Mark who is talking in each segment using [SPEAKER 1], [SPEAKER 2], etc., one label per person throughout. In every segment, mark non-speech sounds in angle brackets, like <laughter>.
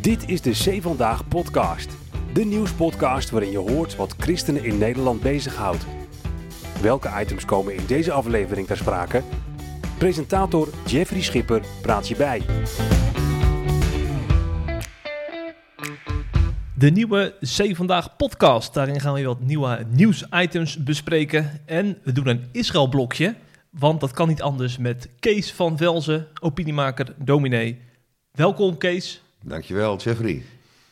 [SPEAKER 1] Dit is de C Vandaag podcast. De nieuwspodcast waarin je hoort wat christenen in Nederland bezighoudt. Welke items komen in deze aflevering ter sprake? Presentator Jeffrey Schipper praat je bij.
[SPEAKER 2] De nieuwe C Vandaag podcast. Daarin gaan we wat nieuwe nieuwsitems bespreken. En we doen een Israël blokje. Want dat kan niet anders met Kees van Velzen, opiniemaker, dominee. Welkom Kees.
[SPEAKER 3] Dankjewel, Jeffrey.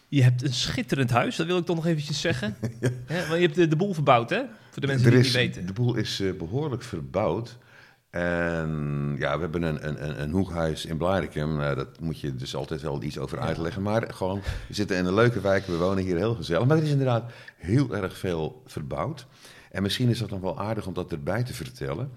[SPEAKER 2] Je hebt een schitterend huis, dat wil ik toch nog eventjes zeggen. <laughs> ja. maar je hebt de, de, boel verbouwd, hè? Voor de mensen die het niet weten.
[SPEAKER 3] De boel is uh, behoorlijk verbouwd. En ja, we hebben een, een, een hoekhuis in Blarikum. Nou, dat moet je dus altijd wel iets over uitleggen. Maar gewoon, we zitten in een leuke wijk, we wonen hier heel gezellig. Maar er is inderdaad heel erg veel verbouwd. En misschien is dat dan wel aardig om dat erbij te vertellen.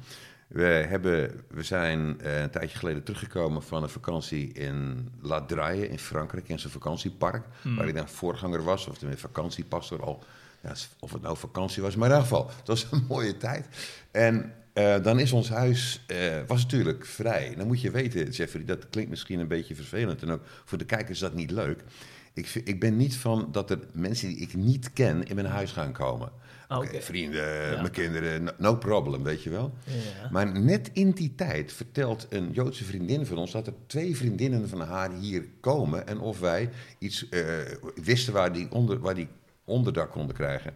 [SPEAKER 3] We, hebben, we zijn uh, een tijdje geleden teruggekomen van een vakantie in La Draille in Frankrijk, in zijn vakantiepark. Hmm. Waar ik dan voorganger was, of de vakantiepastor al. Ja, of het nou vakantie was, maar in ieder geval, het was een mooie tijd. En uh, dan is ons huis uh, was natuurlijk vrij. Dan moet je weten, Jeffrey, dat klinkt misschien een beetje vervelend. En ook voor de kijkers is dat niet leuk. Ik, ik ben niet van dat er mensen die ik niet ken in mijn huis gaan komen. Okay. Okay, vrienden, ja. mijn kinderen, no, no, problem, weet je wel. Ja. Maar net in die tijd vertelt een Joodse vriendin van ons dat er twee vriendinnen van haar hier komen en of wij iets uh, wisten waar die, onder, waar die onderdak konden krijgen.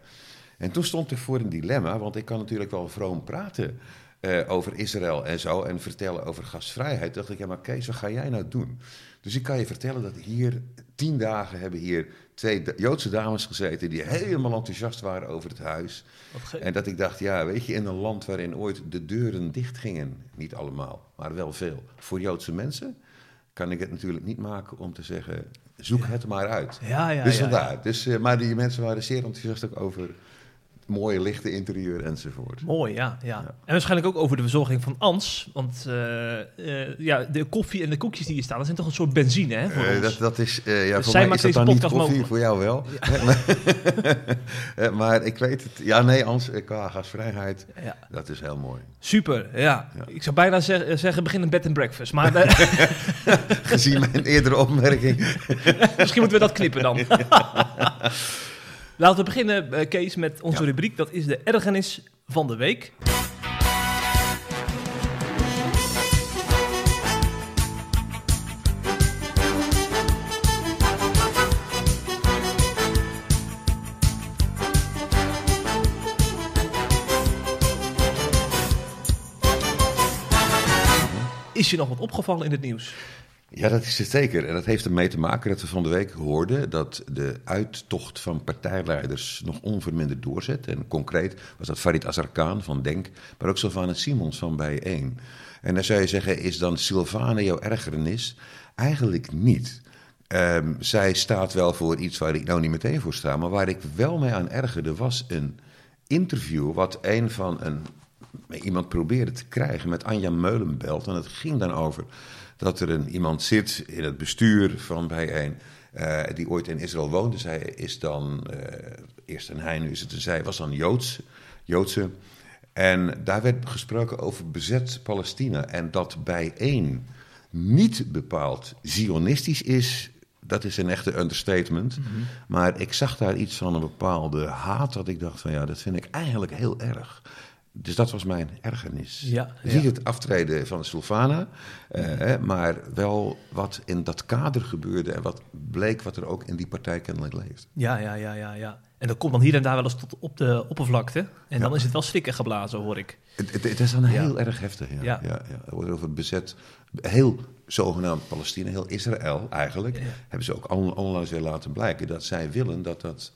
[SPEAKER 3] En toen stond ik voor een dilemma, want ik kan natuurlijk wel vroom praten uh, over Israël en zo en vertellen over gastvrijheid. Toen dacht ik, ja, maar Kees, wat ga jij nou doen? Dus ik kan je vertellen dat hier tien dagen hebben hier twee Joodse dames gezeten die helemaal enthousiast waren over het huis. En dat ik dacht, ja, weet je, in een land waarin ooit de deuren dicht gingen, niet allemaal, maar wel veel, voor Joodse mensen, kan ik het natuurlijk niet maken om te zeggen, zoek het maar uit.
[SPEAKER 2] Ja, ja,
[SPEAKER 3] dus vandaar. Ja, dus, uh, maar die mensen waren zeer enthousiast ook over mooie lichte interieur enzovoort.
[SPEAKER 2] Mooi, ja, ja, ja. En waarschijnlijk ook over de verzorging van Ans. Want uh, uh, ja, de koffie en de koekjes die hier staan, dat zijn toch een soort benzine, hè? Voor
[SPEAKER 3] uh,
[SPEAKER 2] ons.
[SPEAKER 3] dat, dat is, ja, dus voor mij is dat dan niet koffie, mogelijk. voor jou wel. Ja. <laughs> <laughs> maar ik weet het. Ja, nee, Ans, qua gasvrijheid, ja. dat is heel mooi.
[SPEAKER 2] Super, ja. Ik zou bijna zeg, zeggen, begin een bed and breakfast. Maar <laughs>
[SPEAKER 3] Gezien mijn eerdere opmerking.
[SPEAKER 2] Misschien moeten we dat knippen dan. Laten we beginnen, Kees, met onze ja. rubriek. Dat is de ergernis van de week. Is je nog wat opgevallen in het nieuws?
[SPEAKER 3] Ja, dat is het zeker. En dat heeft ermee te maken dat we van de week hoorden dat de uittocht van partijleiders nog onverminderd doorzet. En concreet was dat Farid Azarkan van Denk, maar ook Sylvana Simons van Bijeen. En dan zou je zeggen, is dan Sylvana jouw ergernis? Eigenlijk niet. Um, zij staat wel voor iets waar ik nou niet meteen voor sta, maar waar ik wel mee aan ergerde was een interview wat een van een, iemand probeerde te krijgen met Anja Meulenbelt. En het ging dan over dat er een, iemand zit in het bestuur van bijeen. Uh, die ooit in Israël woonde. Zij is dan, uh, eerst een hij, nu is het een zij, was dan Joods, Joodse. En daar werd gesproken over bezet Palestina. En dat bijeen niet bepaald zionistisch is, dat is een echte understatement. Mm -hmm. Maar ik zag daar iets van een bepaalde haat, dat ik dacht van ja, dat vind ik eigenlijk heel erg. Dus dat was mijn ergernis.
[SPEAKER 2] Ja,
[SPEAKER 3] niet ja. het aftreden van de Sylvana, uh, maar wel wat in dat kader gebeurde en wat bleek wat er ook in die partij kennelijk leeft.
[SPEAKER 2] Ja, ja, ja, ja, ja. En dat komt dan hier en daar wel eens tot op de oppervlakte. En ja. dan is het wel schrikken geblazen, hoor ik.
[SPEAKER 3] Het, het, het is dan heel erg heftig, ja. ja. ja, ja. Er wordt over bezet, heel zogenaamd Palestina, heel Israël eigenlijk, hebben ze ook onlangs weer laten blijken dat zij willen dat dat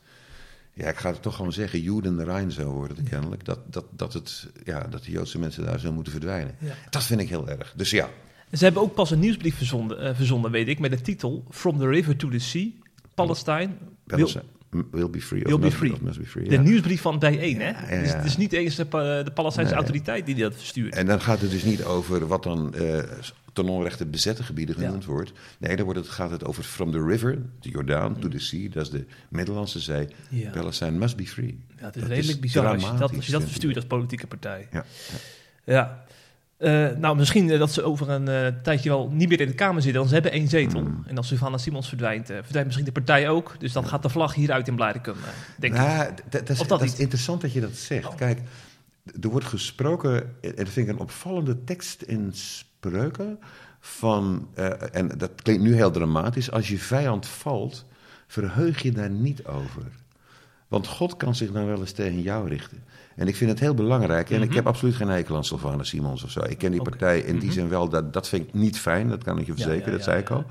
[SPEAKER 3] ja, ik ga het toch gewoon zeggen, Joden de Rijn zou worden, ja. kennelijk. Dat, dat, dat, het, ja, dat de Joodse mensen daar zo moeten verdwijnen. Ja. Dat vind ik heel erg. Dus ja.
[SPEAKER 2] Ze hebben ook pas een nieuwsbrief verzonden, uh, verzonden weet ik, met de titel From the River to the Sea, Palestine
[SPEAKER 3] will be free.
[SPEAKER 2] Will be free. Must be free de ja. nieuwsbrief van bijeen, hè? Dus het is niet eens de, de Palestijnse nee. autoriteit die dat verstuurt.
[SPEAKER 3] En dan gaat het dus niet over wat dan uh, ten onrechte bezette gebieden genoemd ja. wordt. Nee, dan wordt het, gaat het over from the river, de Jordaan, to the sea, dat is de Middellandse Zee. Ja. Palestine must be free.
[SPEAKER 2] Ja, het is dat redelijk is bizar als je dat, als je dat verstuurt als politieke partij.
[SPEAKER 3] Ja.
[SPEAKER 2] ja. Eh, nou, misschien eh, dat ze over een eh, tijdje wel niet meer in de Kamer zitten, want ze hebben één zetel.
[SPEAKER 3] Mm.
[SPEAKER 2] En als Sylvana Simons verdwijnt, verdwijnt misschien de partij ook. Dus dan gaat de vlag hieruit in Blaricum, eh, denk.
[SPEAKER 3] Nou, dat, is,
[SPEAKER 2] dat? Oh.
[SPEAKER 3] interessant dat je dat zegt. Kijk, er wordt gesproken, en dat vind ik een opvallende tekst in spreuken. Van, en dat klinkt nu heel dramatisch. Als je vijand valt, verheug je daar niet over. Want God kan zich dan wel eens tegen jou richten. En ik vind het heel belangrijk. En ik heb absoluut geen hekel aan Sylvana Simons of zo. Ik ken die
[SPEAKER 2] Mhm.
[SPEAKER 3] Partij in die
[SPEAKER 2] Mhm.
[SPEAKER 3] zin wel. Dat, dat vind ik niet fijn, dat kan ik je verzekeren.
[SPEAKER 2] Ja, ja,
[SPEAKER 3] dat zei ik al.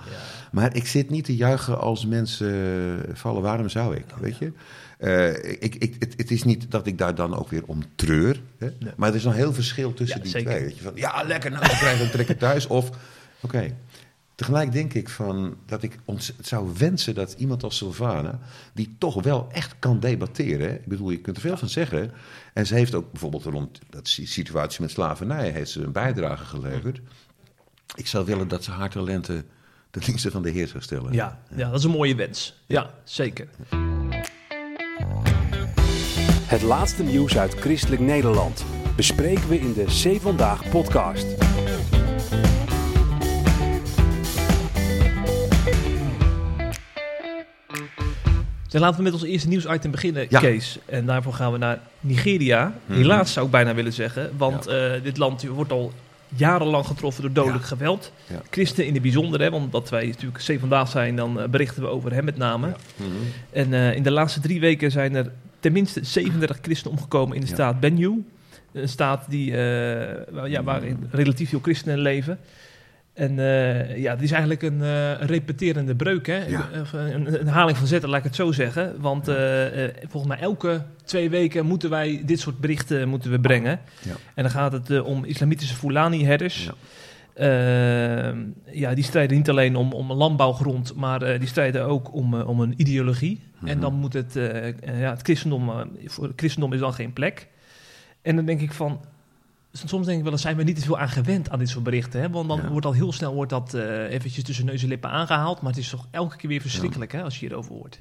[SPEAKER 3] Maar ik zit niet te juichen als mensen vallen. Waarom zou ik? Weet je? Eh, ik, ik, het, het is niet dat ik daar dan ook weer om treur. Hè?
[SPEAKER 2] Nee.
[SPEAKER 3] Maar er is nog heel verschil tussen
[SPEAKER 2] Ja,
[SPEAKER 3] die
[SPEAKER 2] zeker.
[SPEAKER 3] twee. Weet je? Van, ja, lekker, nou, we krijgen een trekker thuis. Of, oké. Tegelijk denk ik van dat ik ons het zou wensen dat iemand als Sylvana, die toch wel echt kan debatteren. Ik bedoel, je kunt er veel van zeggen. En ze heeft ook bijvoorbeeld rond dat si- situatie met slavernij heeft ze een bijdrage geleverd. Ik zou willen dat ze haar talenten ten dienste van de Heer zou stellen.
[SPEAKER 2] Ja, ja, dat is een mooie wens. Ja, zeker.
[SPEAKER 1] Het laatste nieuws uit Christelijk Nederland bespreken we in de C Vandaag podcast.
[SPEAKER 2] Dus laten we met ons eerste nieuwsitem beginnen,
[SPEAKER 3] Ja.
[SPEAKER 2] Kees. En daarvoor gaan we naar Nigeria.
[SPEAKER 3] Mhm.
[SPEAKER 2] Helaas zou ik bijna willen zeggen. Want eh, dit land wordt al jarenlang getroffen door dodelijk
[SPEAKER 3] Ja.
[SPEAKER 2] geweld. Christen in het bijzonder, hè, want dat wij natuurlijk C vandaag zijn, dan eh, berichten we over hem met name.
[SPEAKER 3] Mhm.
[SPEAKER 2] En eh, in de laatste drie weken zijn er tenminste 37 christenen omgekomen in de staat Benue. Een staat die, waar- ja, waarin relatief veel christenen leven. En eh, ja, het is eigenlijk een, eh, repeterende breuk, hè?
[SPEAKER 3] Ja.
[SPEAKER 2] Een, een haling van zetten, laat ik het zo zeggen. Want eh, volgens mij elke twee weken moeten wij dit soort berichten moeten we brengen.
[SPEAKER 3] Ja.
[SPEAKER 2] En dan gaat het om islamitische Fulani-herders.
[SPEAKER 3] Ja.
[SPEAKER 2] Ja, die strijden niet alleen om, om landbouwgrond, maar die strijden ook om, om een ideologie. En
[SPEAKER 3] Mhm.
[SPEAKER 2] dan moet het, ja, het christendom, voor het christendom is dan geen plek. En dan denk ik van, soms denk ik wel, eens zijn we niet te veel aan gewend aan dit soort berichten. Hè? Want dan
[SPEAKER 3] Ja.
[SPEAKER 2] wordt al heel snel wordt dat eh, eventjes tussen neus en lippen aangehaald. Maar het is toch elke keer weer verschrikkelijk hè, als je hierover hoort.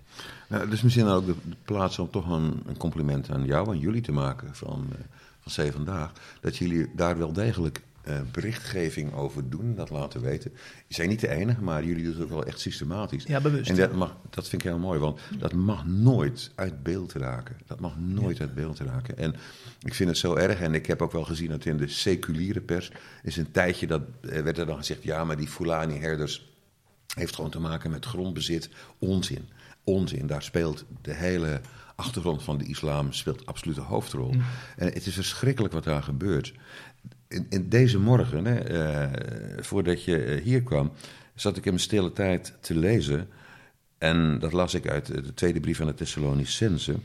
[SPEAKER 3] Nou, het is misschien ook de, de plaats om toch een, een compliment aan jou en jullie te maken van, eh van C Vandaag. Dat jullie daar wel degelijk eh, berichtgeving over doen, dat laten weten. Je zijn niet de enige, maar jullie doen het wel echt systematisch.
[SPEAKER 2] Ja, bewust.
[SPEAKER 3] En dat, mag, dat vind ik heel mooi, want dat mag nooit uit beeld raken. Dat mag nooit uit beeld raken. En ik vind het zo erg, en ik heb ook wel gezien dat in de seculiere pers is een tijdje, dat eh, werd er dan gezegd, ja, maar die Fulani-herders heeft gewoon te maken met grondbezit. Onzin. Onzin. Daar speelt de hele achtergrond van de islam speelt absoluut een hoofdrol. En het is verschrikkelijk wat daar gebeurt. In, in deze morgen, hè, eh, voordat je eh, hier kwam, zat ik in mijn stille tijd te lezen. En dat las ik uit de tweede brief aan de Thessalonicense.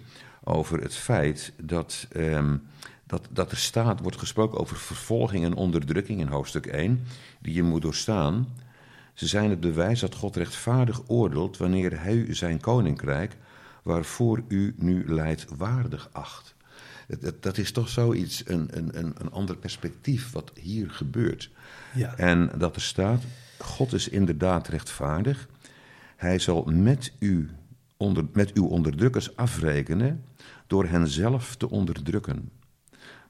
[SPEAKER 3] Over het feit dat, ehm, dat, dat er staat, wordt gesproken over vervolging en onderdrukking in hoofdstuk 1. Die je moet doorstaan. Ze zijn het bewijs dat God rechtvaardig oordeelt wanneer hij zijn koninkrijk, waarvoor u nu leidt, waardig acht. Dat, dat, is toch zoiets, een, een, een, een ander perspectief wat hier gebeurt.
[SPEAKER 2] Ja.
[SPEAKER 3] En dat er staat, God is inderdaad rechtvaardig. Hij zal met, u onder, met uw onderdrukkers afrekenen door hen zelf te onderdrukken.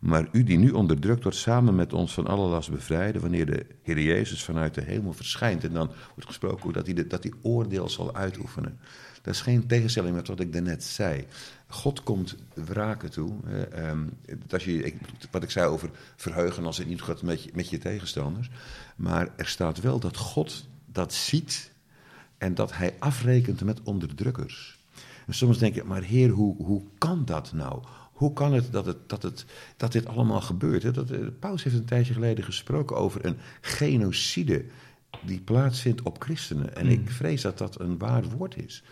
[SPEAKER 3] Maar u die nu onderdrukt wordt, samen met ons van alle last bevrijden, wanneer de Heer Jezus vanuit de hemel verschijnt. En dan wordt gesproken dat hij, dat hij oordeel zal uitoefenen. Dat is geen tegenstelling met wat ik daarnet zei. God komt wraken toe. Eh, ehm, dat je, wat ik zei over verheugen als het niet gaat met je, met je tegenstanders. Maar er staat wel dat God dat ziet en dat hij afrekent met onderdrukkers. En soms denk ik, maar heer, hoe, hoe kan dat nou? Hoe kan het dat, het, dat, het, dat dit allemaal gebeurt? Hè? Dat, eh, Paus heeft een tijdje geleden gesproken over een genocide die plaatsvindt op christenen. En ik vrees dat dat een waar woord is.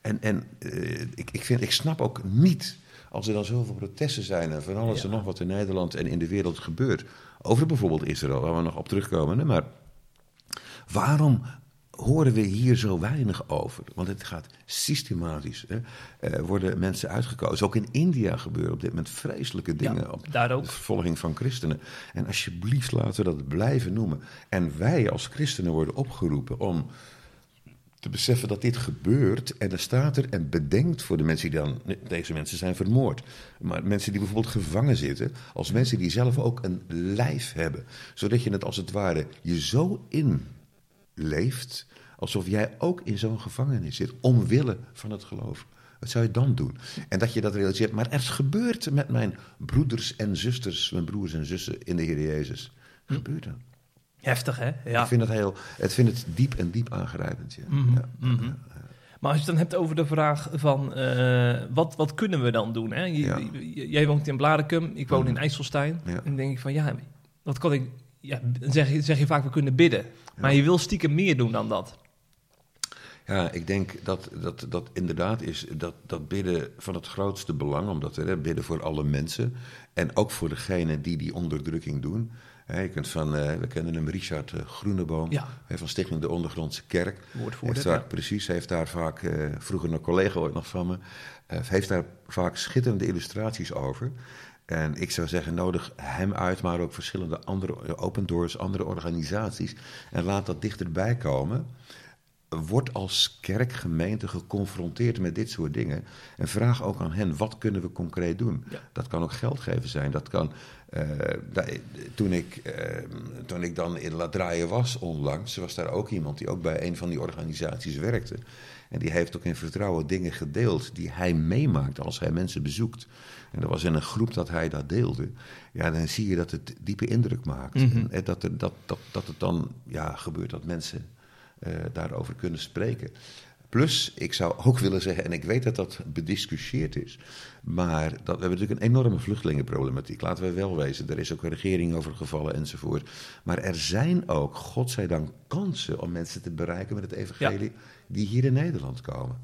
[SPEAKER 3] En, en eh, ik, ik, vind, ik snap ook niet, als er dan zoveel protesten zijn en van alles
[SPEAKER 2] Ja.
[SPEAKER 3] en nog wat in Nederland en in de wereld gebeurt, over bijvoorbeeld Israël, waar we nog op terugkomen, hè, maar waarom horen we hier zo weinig over? Want het gaat systematisch. Hè? Eh, worden mensen uitgekozen. Ook in India gebeuren op dit moment vreselijke dingen.
[SPEAKER 2] Ja,
[SPEAKER 3] op
[SPEAKER 2] daar ook.
[SPEAKER 3] de vervolging van christenen. En alsjeblieft laten we dat blijven noemen. En wij als christenen worden opgeroepen om te beseffen dat dit gebeurt. En dan staat er en bedenkt voor de mensen die dan. Deze mensen zijn vermoord. Maar mensen die bijvoorbeeld gevangen zitten. Als mensen die zelf ook een lijf hebben. Zodat je het als het ware je zo inleeft. Alsof jij ook in zo'n gevangenis zit. Omwille van het geloof. Wat zou je dan doen? En dat je dat realiseert. Maar er gebeurt met mijn broeders en zusters. Mijn broers en zussen in de Heer Jezus. Gebeurt er.
[SPEAKER 2] Heftig, hè? Ja.
[SPEAKER 3] Ik vind het, heel, het vind het diep en diep aangrijpend. Ja.
[SPEAKER 2] Mhm,
[SPEAKER 3] Ja.
[SPEAKER 2] mhm. Maar als je het dan hebt over de vraag van eh, wat, wat kunnen we dan doen? Hè?
[SPEAKER 3] Ja.
[SPEAKER 2] jij woont in Blarikum, ik woon in
[SPEAKER 3] Mhm.
[SPEAKER 2] IJsselstein.
[SPEAKER 3] Ja.
[SPEAKER 2] En dan denk ik van ja, wat kan ik. Ja, dan zeg je, zeg je vaak we kunnen bidden. Maar je wil stiekem meer doen dan dat.
[SPEAKER 3] Ja, ik denk dat dat, dat inderdaad is dat, dat bidden van het grootste belang, omdat we hè, bidden voor alle mensen en ook voor degene die die onderdrukking doen. Je kunt van, eh, we kennen hem, Richard eh, Groeneboom,
[SPEAKER 2] Ja.
[SPEAKER 3] van Stichting de Ondergrondse Kerk.
[SPEAKER 2] Woordvoerder,
[SPEAKER 3] daar,
[SPEAKER 2] ja.
[SPEAKER 3] Precies, heeft daar vaak, eh, vroeger een collega ooit nog van me, heeft daar vaak schitterende illustraties over. En ik zou zeggen, nodig hem uit, maar ook verschillende andere, Open Doors, andere organisaties. En laat dat dichterbij komen. Word als kerkgemeente geconfronteerd met dit soort dingen. En vraag ook aan hen, wat kunnen we concreet doen?
[SPEAKER 2] Ja.
[SPEAKER 3] Dat kan ook geld geven zijn. Dat kan, toen, ik, eh, toen ik dan in La Draie was onlangs, was daar ook iemand die ook bij een van die organisaties werkte. En die heeft ook in vertrouwen dingen gedeeld die hij meemaakt als hij mensen bezoekt. En dat was in een groep dat hij dat deelde. Ja, dan zie je dat het diepe indruk maakt.
[SPEAKER 2] Mhm.
[SPEAKER 3] En dat, er, dat, dat, dat het dan ja, gebeurt dat mensen eh, daarover kunnen spreken. Plus, ik zou ook willen zeggen, en ik weet dat dat bediscussieerd is, maar dat, we hebben natuurlijk een enorme vluchtelingenproblematiek. Laten we wel wezen, er is ook een regering over gevallen enzovoort. Maar er zijn ook, godzijdank, kansen om mensen te bereiken met het evangelie die hier in Nederland komen.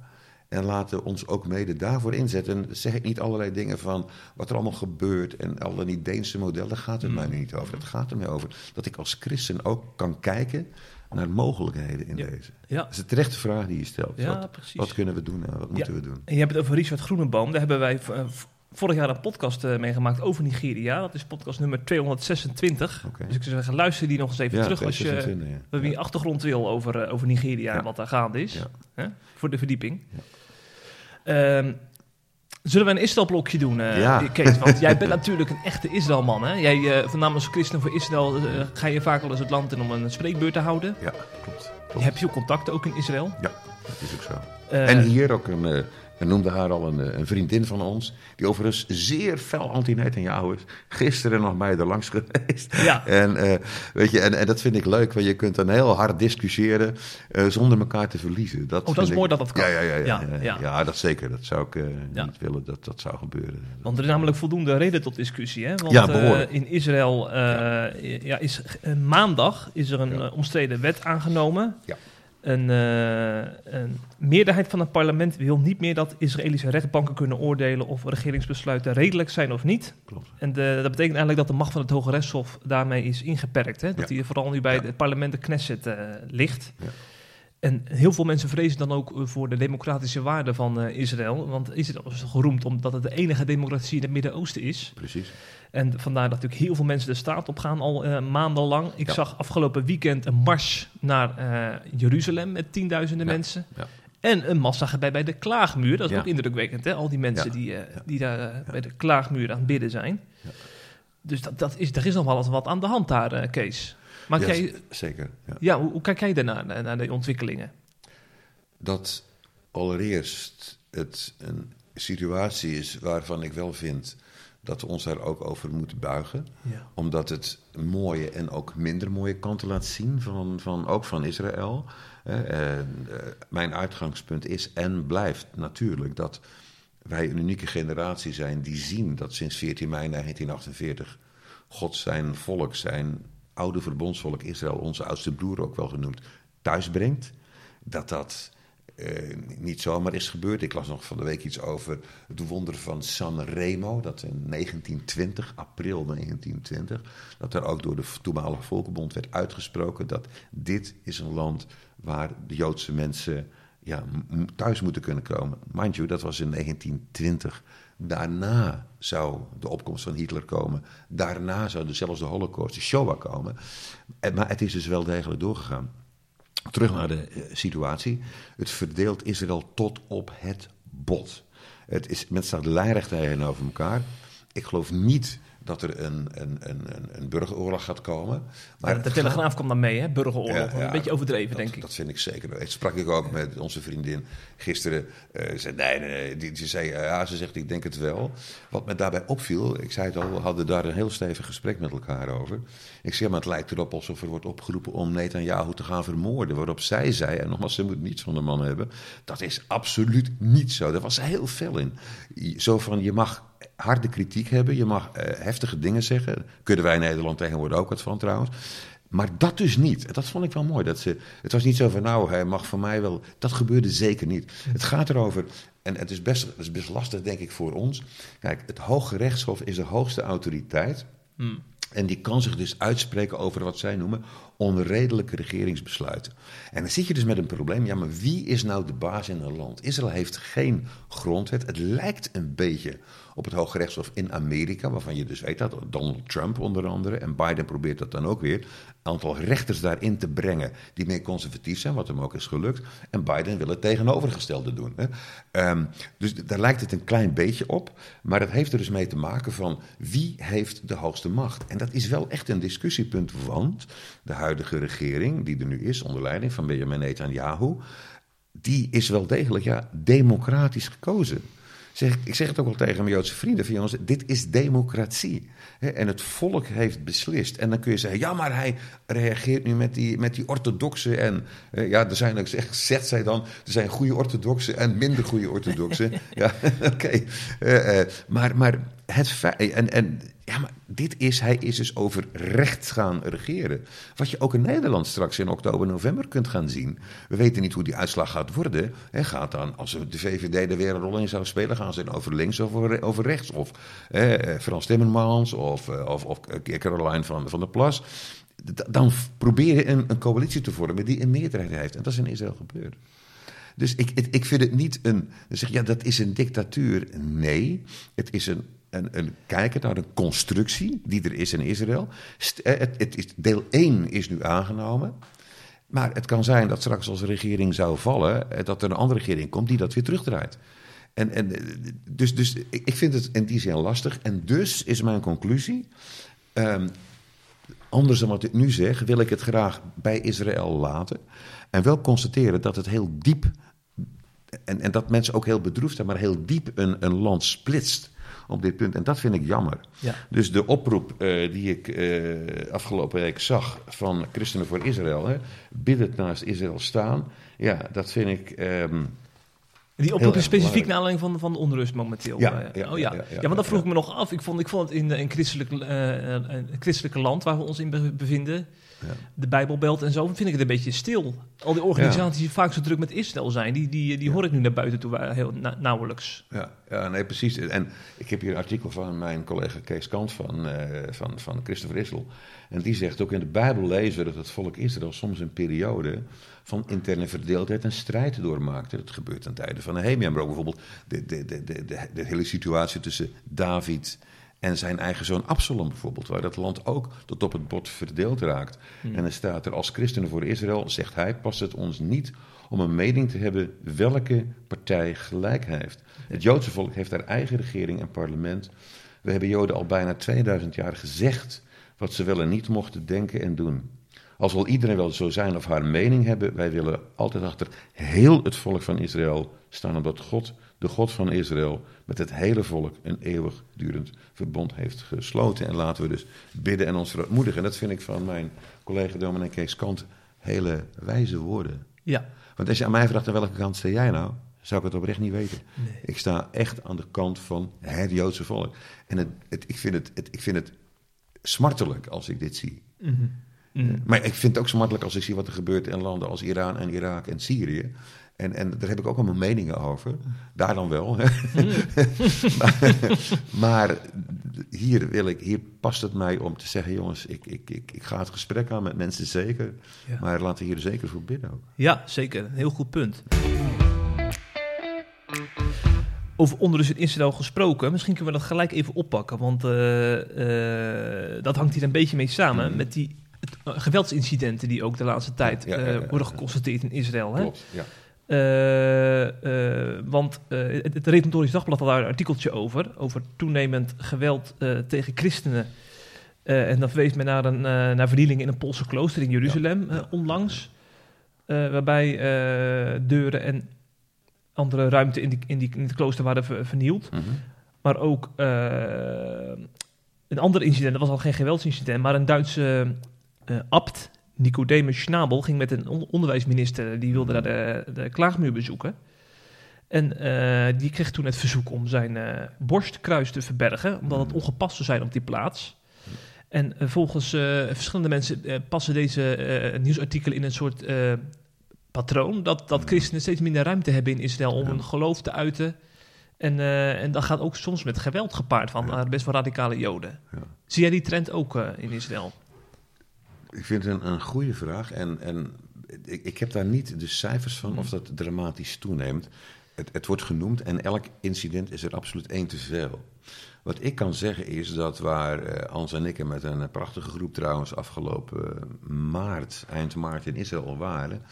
[SPEAKER 3] En laten we ons ook mede daarvoor inzetten. Zeg ik niet allerlei dingen van wat er allemaal gebeurt en al dan niet Deense model. Daar gaat het mij nu niet over. Het gaat er mij over dat ik als christen ook kan kijken naar mogelijkheden in
[SPEAKER 2] Ja.
[SPEAKER 3] deze.
[SPEAKER 2] Ja.
[SPEAKER 3] Dat is een terechte vraag die je stelt.
[SPEAKER 2] Ja,
[SPEAKER 3] wat,
[SPEAKER 2] precies.
[SPEAKER 3] wat kunnen we doen en wat moeten we doen?
[SPEAKER 2] En je hebt het over Richard Groeneboom. Daar hebben wij eh, vorig jaar een podcast eh, mee gemaakt over Nigeria. Dat is podcast nummer 226.
[SPEAKER 3] Oké.
[SPEAKER 2] Dus ik zou zeggen, luister die nog eens even
[SPEAKER 3] Ja,
[SPEAKER 2] terug als je
[SPEAKER 3] 26, ja.
[SPEAKER 2] wie achtergrond wil over, eh, over Nigeria en wat daar gaande is.
[SPEAKER 3] Ja.
[SPEAKER 2] Hè? Voor de verdieping. Ehm, zullen we een Israël-blokje doen, eh,
[SPEAKER 3] Ja.
[SPEAKER 2] Kees? Want jij bent <laughs> natuurlijk een echte Israël-man. Hè? Jij, eh van namens Christen voor Israël, eh, ga je vaak wel eens het land in om een spreekbeurt te houden.
[SPEAKER 3] Ja, klopt.
[SPEAKER 2] Je
[SPEAKER 3] klopt.
[SPEAKER 2] hebt veel contacten ook in Israël.
[SPEAKER 3] Ja, dat is ook zo.
[SPEAKER 2] Eh,
[SPEAKER 3] en hier ook een, eh, we noemden haar al een, eh, een vriendin van ons, die overigens zeer fel anti-Netanyahu is. Gisteren nog bij er langs geweest.
[SPEAKER 2] Ja.
[SPEAKER 3] En, eh, weet je, en, en dat vind ik leuk, want je kunt dan heel hard discussiëren eh, zonder elkaar te verliezen. Dat
[SPEAKER 2] Oh, dat is
[SPEAKER 3] ik-
[SPEAKER 2] mooi dat dat kan.
[SPEAKER 3] Ja, ja, ja, ja,
[SPEAKER 2] Ja,
[SPEAKER 3] dat zeker. Dat zou ik niet willen dat dat zou gebeuren.
[SPEAKER 2] Want er is namelijk voldoende reden tot discussie. Hè? Want
[SPEAKER 3] Ja,
[SPEAKER 2] in Israël ja. is, maandag is er een omstreden wet aangenomen.
[SPEAKER 3] Ja.
[SPEAKER 2] Een, eh, een meerderheid van het parlement wil niet meer dat Israëlische rechtbanken kunnen oordelen of regeringsbesluiten redelijk zijn of niet.
[SPEAKER 3] Klopt.
[SPEAKER 2] En de, dat betekent eigenlijk dat de macht van het Hoge Rechtshof daarmee is ingeperkt. Hè? Dat
[SPEAKER 3] Ja.
[SPEAKER 2] die vooral nu bij
[SPEAKER 3] Ja.
[SPEAKER 2] het parlement de Knesset eh, ligt.
[SPEAKER 3] Ja.
[SPEAKER 2] En heel veel mensen vrezen dan ook eh, voor de democratische waarden van eh, Israël. Want Israël is geroemd omdat het de enige democratie in het Midden-Oosten is.
[SPEAKER 3] Precies.
[SPEAKER 2] En vandaar dat natuurlijk heel veel mensen de straat op gaan al eh, maandenlang. Ik
[SPEAKER 3] Ja.
[SPEAKER 2] zag afgelopen weekend een mars naar Jeruzalem met tienduizenden
[SPEAKER 3] Ja.
[SPEAKER 2] mensen.
[SPEAKER 3] Ja.
[SPEAKER 2] En een massa bij, bij de klaagmuur. Dat is ook indrukwekkend, hè? Al die mensen die, die daar bij de klaagmuur aan het bidden zijn.
[SPEAKER 3] Ja.
[SPEAKER 2] Dus dat, dat is, er is nog wel eens wat aan de hand daar, Kees. Maar
[SPEAKER 3] Ja,
[SPEAKER 2] jij,
[SPEAKER 3] Zeker. Ja.
[SPEAKER 2] ja, hoe, hoe kijk jij daarnaar, naar, naar de ontwikkelingen?
[SPEAKER 3] dat allereerst het een situatie is waarvan ik wel vind dat we ons daar ook over moeten buigen.
[SPEAKER 2] Ja.
[SPEAKER 3] Omdat het mooie en ook minder mooie kanten laat zien, van, van, ook van Israël. Eh, eh, mijn uitgangspunt is en blijft natuurlijk dat wij een unieke generatie zijn die zien dat sinds 14 mei 1948 God zijn volk, zijn oude verbondsvolk Israël, onze oudste broer ook wel genoemd, thuisbrengt. Dat dat eh, niet zomaar is gebeurd. Ik las nog van de week iets over het wonder van San Remo, dat in 1920, april 1920, dat er ook door de toenmalige Volkenbond werd uitgesproken dat dit is een land waar de Joodse mensen ja, thuis moeten kunnen komen. Mind you, dat was in 1920. Daarna zou de opkomst van Hitler komen. Daarna zou dus zelfs de Holocaust, de Shoah komen. En- Maar het is dus wel degelijk doorgegaan. terug naar de eh, situatie. Het verdeelt Israël tot op het bot. Het is, men staat lijnrecht tegenover elkaar. Ik geloof niet dat er een, een, een, een, burgeroorlog gaat komen.
[SPEAKER 2] Maar de Telegraaf
[SPEAKER 3] gaat-
[SPEAKER 2] komt dan mee, hè? Burgeroorlog.
[SPEAKER 3] Ja, ja,
[SPEAKER 2] een beetje overdreven,
[SPEAKER 3] dat,
[SPEAKER 2] denk ik.
[SPEAKER 3] Dat vind ik zeker. Dat sprak ik ook met onze vriendin gisteren. Ze zei, nee, nee, nee. Die, ze zei, eh, ja, ze zegt, ik denk het wel. Wat me daarbij opviel, ik zei het al, we hadden daar een heel stevig gesprek met elkaar over. Ik zeg, maar het lijkt erop alsof er wordt opgeroepen om Netanyahu te gaan vermoorden. Waarop zij zei, en nogmaals, ze moet niets van de man hebben. Dat is absoluut niet zo. Daar was ze heel fel in. Zo van, je mag harde kritiek hebben, je mag eh, heftige dingen zeggen. Kunnen wij in Nederland tegenwoordig ook wat van trouwens. Maar dat dus niet. Dat vond ik wel mooi. Dat ze, het was niet zo van, nou, hij mag van mij wel. Dat gebeurde zeker niet. Het gaat erover, en het is best, het is best lastig, denk ik, voor ons. Kijk, het Hoge Rechtshof is de hoogste autoriteit.
[SPEAKER 2] Hmm.
[SPEAKER 3] En die kan zich dus uitspreken over wat zij noemen onredelijke regeringsbesluiten. En dan zit je dus met een probleem. Ja, maar wie is nou de baas in een land? Israël heeft geen grondwet. Het lijkt een beetje op het Hoge Rechtshof in Amerika, waarvan je dus weet dat Donald Trump onder andere en Biden probeert dat dan ook weer, een aantal rechters daarin te brengen die meer conservatief zijn, wat hem ook is gelukt. En Biden wil het tegenovergestelde doen. Hè. Ehm, dus daar lijkt het een klein beetje op, maar dat heeft er dus mee te maken van wie heeft de hoogste macht. En dat is wel echt een discussiepunt, want de huidige regering, die er nu is onder leiding van Benjamin Netanyahu, die is wel degelijk ja, democratisch gekozen. Zeg, ik zeg het ook wel tegen mijn Joodse vrienden: van jongens, dit is democratie. Hè, en het volk heeft beslist. En dan kun je zeggen: ja, maar hij reageert nu met die, met die orthodoxe. En eh, ja, er zijn ook, zeg- zegt zij dan: er zijn goede orthodoxe en minder goede orthodoxe. <laughs> ja, <laughs> oké. Eh, eh, maar, maar het feit. En, en ja, maar dit is, hij is dus over recht gaan regeren. Wat je ook in Nederland straks in oktober, november kunt gaan zien. We weten niet hoe die uitslag gaat worden. Hè, gaat dan, als de VVD er weer een rol in zou spelen, gaan ze dan over links of over, rechts? Of eh, Frans Timmermans of, eh, of, of Caroline van, van der Plas. Dan probeer je een, een coalitie te vormen die een meerderheid heeft. En dat is in Israël gebeurd. Dus ik, ik, vind het niet een. Zeg ja, dat is een dictatuur. Nee, het is een, een, kijken naar een constructie die er is in Israël. Eh, Het, het is, deel 1 is nu aangenomen. Maar het kan zijn dat straks als de regering zou vallen, eh, dat er een andere regering komt die dat weer terugdraait. En, en, eh, dus, dus ik ik vind het in die zin lastig. En dus is mijn conclusie. ehm, anders dan wat ik nu zeg, wil ik het graag bij Israël laten. En wel constateren dat het heel diep. En, en dat mensen ook heel bedroefd zijn, maar heel diep een, een land splitst op dit punt. En dat vind ik jammer.
[SPEAKER 2] Ja.
[SPEAKER 3] Dus de oproep eh, die ik eh, afgelopen week zag van Christenen voor Israël, hè, biddend naast Israël staan, ja, dat vind ik. ehm,
[SPEAKER 2] Die oproep is specifiek naar aanleiding van, van de onrust momenteel.
[SPEAKER 3] Ja,
[SPEAKER 2] Eh,
[SPEAKER 3] ja,
[SPEAKER 2] oh ja.
[SPEAKER 3] ja,
[SPEAKER 2] want dat vroeg ik me nog af. Ik vond, ik vond het in een christelijk, eh, een christelijke land waar we ons in be- bevinden. De Bijbelbelt en zo, vind ik het een beetje stil. Al die organisaties die vaak zo druk met Israël zijn, die, die, die hoor ik nu naar buiten toe heel na- nauwelijks.
[SPEAKER 3] Ja, ja, nee, precies. En ik heb hier een artikel van mijn collega Kees Kant van, eh van, van Christopher Israël. En die zegt ook in de Bijbel lezen we dat het volk Israël soms een periode van interne verdeeldheid en strijd doormaakte. Dat gebeurt ten tijde van Nehemia, maar ook bijvoorbeeld de, de, de, de, de hele situatie tussen David en zijn eigen zoon Absalom bijvoorbeeld, waar dat land ook tot op het bot verdeeld raakt. En dan staat er als christenen voor Israël, zegt hij, past het ons niet om een mening te hebben welke partij gelijk heeft. Het Joodse volk heeft haar eigen regering en parlement. We hebben Joden al bijna 2000 jaar gezegd wat ze wel en niet mochten denken en doen. Als wil iedereen wel zo zijn of haar mening hebben, wij willen altijd achter heel het volk van Israël staan, omdat God, de God van Israël, met het hele volk een eeuwigdurend verbond heeft gesloten. En laten we dus bidden en ons verootmoedigen. En dat vind ik van mijn collega dominee Kees Kant hele wijze woorden.
[SPEAKER 2] Ja,
[SPEAKER 3] Want als je aan mij vraagt aan welke kant sta jij nou, zou ik het oprecht niet weten.
[SPEAKER 2] Nee.
[SPEAKER 3] Ik sta echt aan de kant van het Joodse volk. En het, het, ik, vind het, het, ik vind het smartelijk als ik dit zie.
[SPEAKER 2] Mhm. Mhm.
[SPEAKER 3] Maar ik vind het ook smartelijk als ik zie wat er gebeurt in landen als Iran en Irak en Syrië. En, en daar heb ik ook allemaal meningen over. Daar dan wel. hè. <laughs> maar, maar hier, wil ik, hier past het mij om te zeggen: jongens, ik, ik, ik, ik ga het gesprek aan met mensen zeker.
[SPEAKER 2] Ja.
[SPEAKER 3] Maar laten we hier zeker voor bidden ook.
[SPEAKER 2] Ja, zeker. Een heel goed punt. Over onrust in Israël gesproken, misschien kunnen we dat gelijk even oppakken, want eh, eh, dat hangt hier een beetje mee samen met die <laughs> geweldsincidenten die ook de laatste tijd
[SPEAKER 3] Ja, ja,
[SPEAKER 2] eh,
[SPEAKER 3] ja,
[SPEAKER 2] worden geconstateerd in Israël. Hè?
[SPEAKER 3] Klopt.
[SPEAKER 2] Eh, eh, want eh, het, het Dagblad had daar een artikeltje over, over toenemend geweld tegen christenen. En dan verwees men naar, een, naar vernielingen in een Poolse klooster in Jeruzalem onlangs. waarbij deuren en andere ruimte in, die, in, die, in het klooster waren ver- vernield.
[SPEAKER 3] Mhm.
[SPEAKER 2] Maar ook een ander incident, dat was al geen geweldsincident, maar een Duitse eh abt, Nicodemus Schnabel, ging met een on- onderwijsminister, die wilde daar de, de klaagmuur bezoeken. En eh, die kreeg toen het verzoek om zijn eh, borstkruis te verbergen, omdat het ongepast zou zijn op die plaats. En eh, volgens verschillende mensen passen deze nieuwsartikelen in een soort patroon, dat, dat christenen steeds minder ruimte hebben in Israël om hun geloof te uiten. En, en dat gaat ook soms met geweld gepaard van best wel radicale joden.
[SPEAKER 3] Ja.
[SPEAKER 2] Zie jij die trend ook in Israël?
[SPEAKER 3] Ik vind het een, een goede vraag. En, en ik, ik heb daar niet de cijfers van
[SPEAKER 2] Hmm.
[SPEAKER 3] of dat dramatisch toeneemt. Het, het wordt genoemd en elk incident is er absoluut één te veel. Wat ik kan zeggen is dat waar eh, Ans en ik er met een prachtige groep trouwens afgelopen eh, maart, eind maart in Israël waren,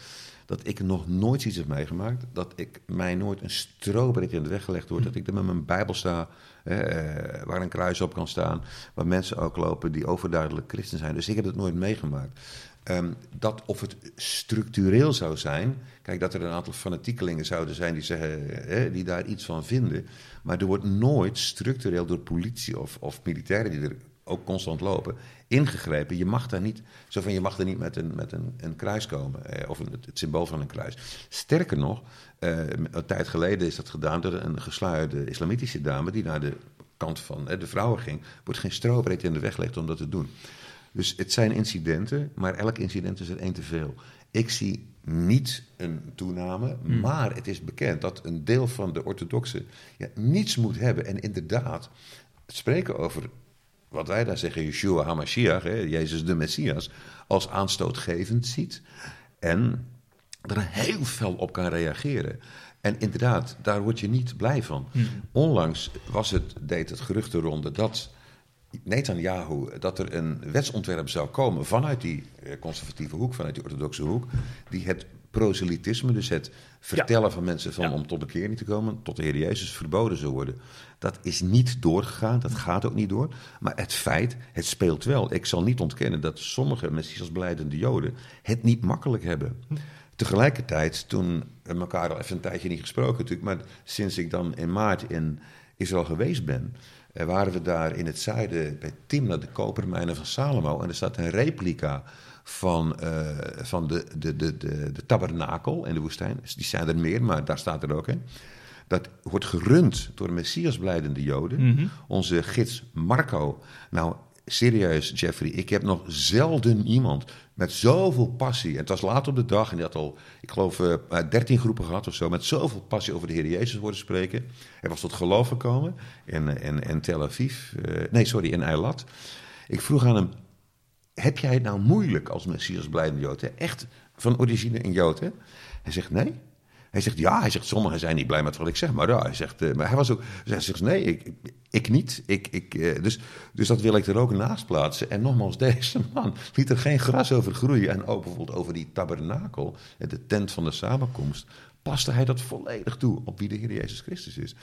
[SPEAKER 3] dat ik nog nooit iets heb meegemaakt, dat ik mij nooit een strobreed in de weg gelegd wordt, dat ik er met mijn Bijbel sta, eh, waar een kruis op kan staan, waar mensen ook lopen die overduidelijk christen zijn. Dus ik heb het nooit meegemaakt. Ehm, dat of het structureel zou zijn. Kijk, dat er een aantal fanatiekelingen zouden zijn die, zeggen, die daar iets van vinden. Maar er wordt nooit structureel door politie of, of militairen die er ook constant lopen, ingegrepen. Je mag daar niet, zo van je mag er niet met een, met een, een kruis komen, eh, of het, symbool van een kruis. Sterker nog, een tijd geleden is dat gedaan door een gesluierde islamitische dame die naar de kant van eh, de vrouwen ging. Wordt geen strobreed in de weg gelegd om dat te doen. Dus het zijn incidenten, maar elk incident is er één te veel. Ik zie niet een toename, maar het is bekend dat een deel van de orthodoxen ja, niets moet hebben. En inderdaad, het spreken over wat wij daar zeggen, Yeshua HaMashiach, hè, Jezus de Messias, als aanstootgevend ziet. En er heel fel op kan reageren. En inderdaad, daar word je niet blij van. Onlangs was het, deed het gerucht de ronde dat Netanyahu, dat er een wetsontwerp zou komen vanuit die eh, conservatieve hoek, vanuit die orthodoxe hoek, die het proselytisme, dus het vertellen van mensen van
[SPEAKER 2] Ja.
[SPEAKER 3] om tot bekering te komen, tot de Heer Jezus verboden zou worden. Dat is niet doorgegaan, dat gaat ook niet door. Maar het feit, het speelt wel. Ik zal niet ontkennen dat sommige messiasbeleidende Joden het niet makkelijk hebben. Tegelijkertijd, toen we elkaar al even een tijdje niet gesproken natuurlijk, maar sinds ik dan in maart in Israël geweest ben, eh, waren we daar in het zuiden bij Timna, de kopermijnen van Salomo. En er staat een replica van, eh, van de, de, de, de, de tabernakel in de woestijn. Dus die zijn er meer, maar daar staat er ook in. Dat wordt gerund door messiasblijdende Joden. Onze gids Marco. Nou, serieus, Jeffrey, ik heb nog zelden iemand met zoveel passie. En het was laat op de dag en die had al, ik geloof, eh, 13 groepen gehad of zo. Met zoveel passie over de Heer Jezus worden spreken. Hij was tot geloof gekomen in, in, in Tel Aviv. eh, nee, sorry, in Eilat. Ik vroeg aan hem: Heb jij het nou moeilijk als Messias blijvende Jood? Hè? Echt van origine een Jood, hè? Hij zegt nee. Hij zegt ja, hij zegt sommigen zijn niet blij met wat ik zeg, maar hij zegt, eh, maar hij was ook, hij zegt nee, ik, ik niet. Ik, ik, eh, dus, dus dat wil ik er ook naast plaatsen. En nogmaals, <laughs> deze man liet er geen gras over groeien. En ook bijvoorbeeld over die tabernakel, eh, de tent van de samenkomst, paste hij dat volledig toe op wie de Heer Jezus Christus is.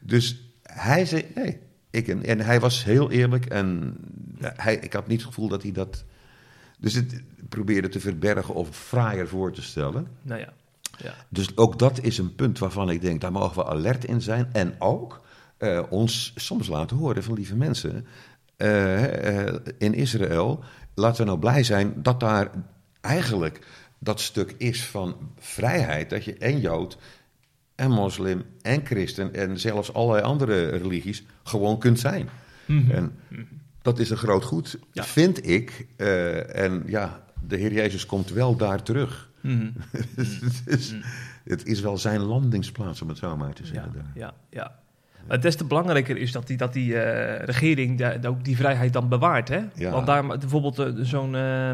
[SPEAKER 3] Dus hij zei nee. Ik, en, en hij was heel eerlijk en hij, ik had niet het gevoel dat hij dat. Dus het probeerde te verbergen of fraaier voor te stellen.
[SPEAKER 2] Nou ja. Ja.
[SPEAKER 3] Dus ook dat is een punt waarvan ik denk, daar mogen we alert in zijn. En ook eh, ons soms laten horen van lieve mensen. eh, eh, in Israël, laten we nou blij zijn dat daar eigenlijk dat stuk is van vrijheid. Dat je en Jood en moslim en christen en zelfs allerlei andere religies gewoon kunt zijn. En dat is een groot goed,
[SPEAKER 2] Ja.
[SPEAKER 3] vind ik. En ja, de Heer Jezus komt wel daar terug. <laughs>
[SPEAKER 2] Mhm.
[SPEAKER 3] Dus het is wel zijn landingsplaats, om het zo maar te
[SPEAKER 2] Ja,
[SPEAKER 3] zeggen. daar.
[SPEAKER 2] ja, ja. Maar des te belangrijker is dat die, dat die eh, regering daar ook die vrijheid dan bewaart. Hè?
[SPEAKER 3] Ja.
[SPEAKER 2] Want daar bijvoorbeeld eh, zo'n eh,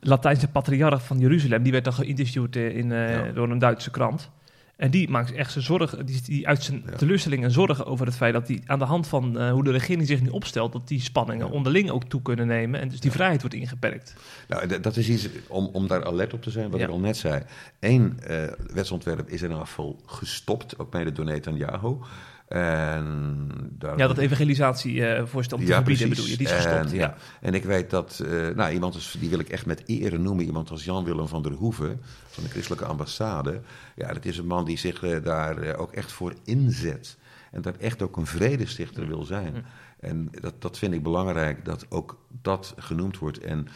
[SPEAKER 2] Latijnse patriarch van Jeruzalem, die werd dan geïnterviewd in,
[SPEAKER 3] Ja.
[SPEAKER 2] door een Duitse krant. En die maakt echt zijn zorgen, die, die uit zijn
[SPEAKER 3] Ja.
[SPEAKER 2] teleurstelling en zorgen over het feit dat die aan de hand van eh, hoe de regering zich nu opstelt, dat die spanningen
[SPEAKER 3] Ja.
[SPEAKER 2] onderling ook toe kunnen nemen en dus die vrijheid wordt ingeperkt.
[SPEAKER 3] Nou, dat is iets om, om daar alert op te zijn, wat ik al net zei. Eén eh, wetsontwerp is in afval gestopt, ook mede door Netanyahu. En daar
[SPEAKER 2] Ja, dat evangelisatievoorstel te verbieden bedoel je, die is gestopt.
[SPEAKER 3] En,
[SPEAKER 2] ja.
[SPEAKER 3] en ik weet dat, eh, nou, iemand als, die wil ik echt met ere noemen, iemand als Jan-Willem van der Hoeven, van de Christelijke Ambassade. Ja, dat is een man die zich eh, daar eh, ook echt voor inzet. En dat echt ook een vredestichter wil zijn.
[SPEAKER 2] Hm.
[SPEAKER 3] En dat, dat vind ik belangrijk, dat ook dat genoemd wordt. En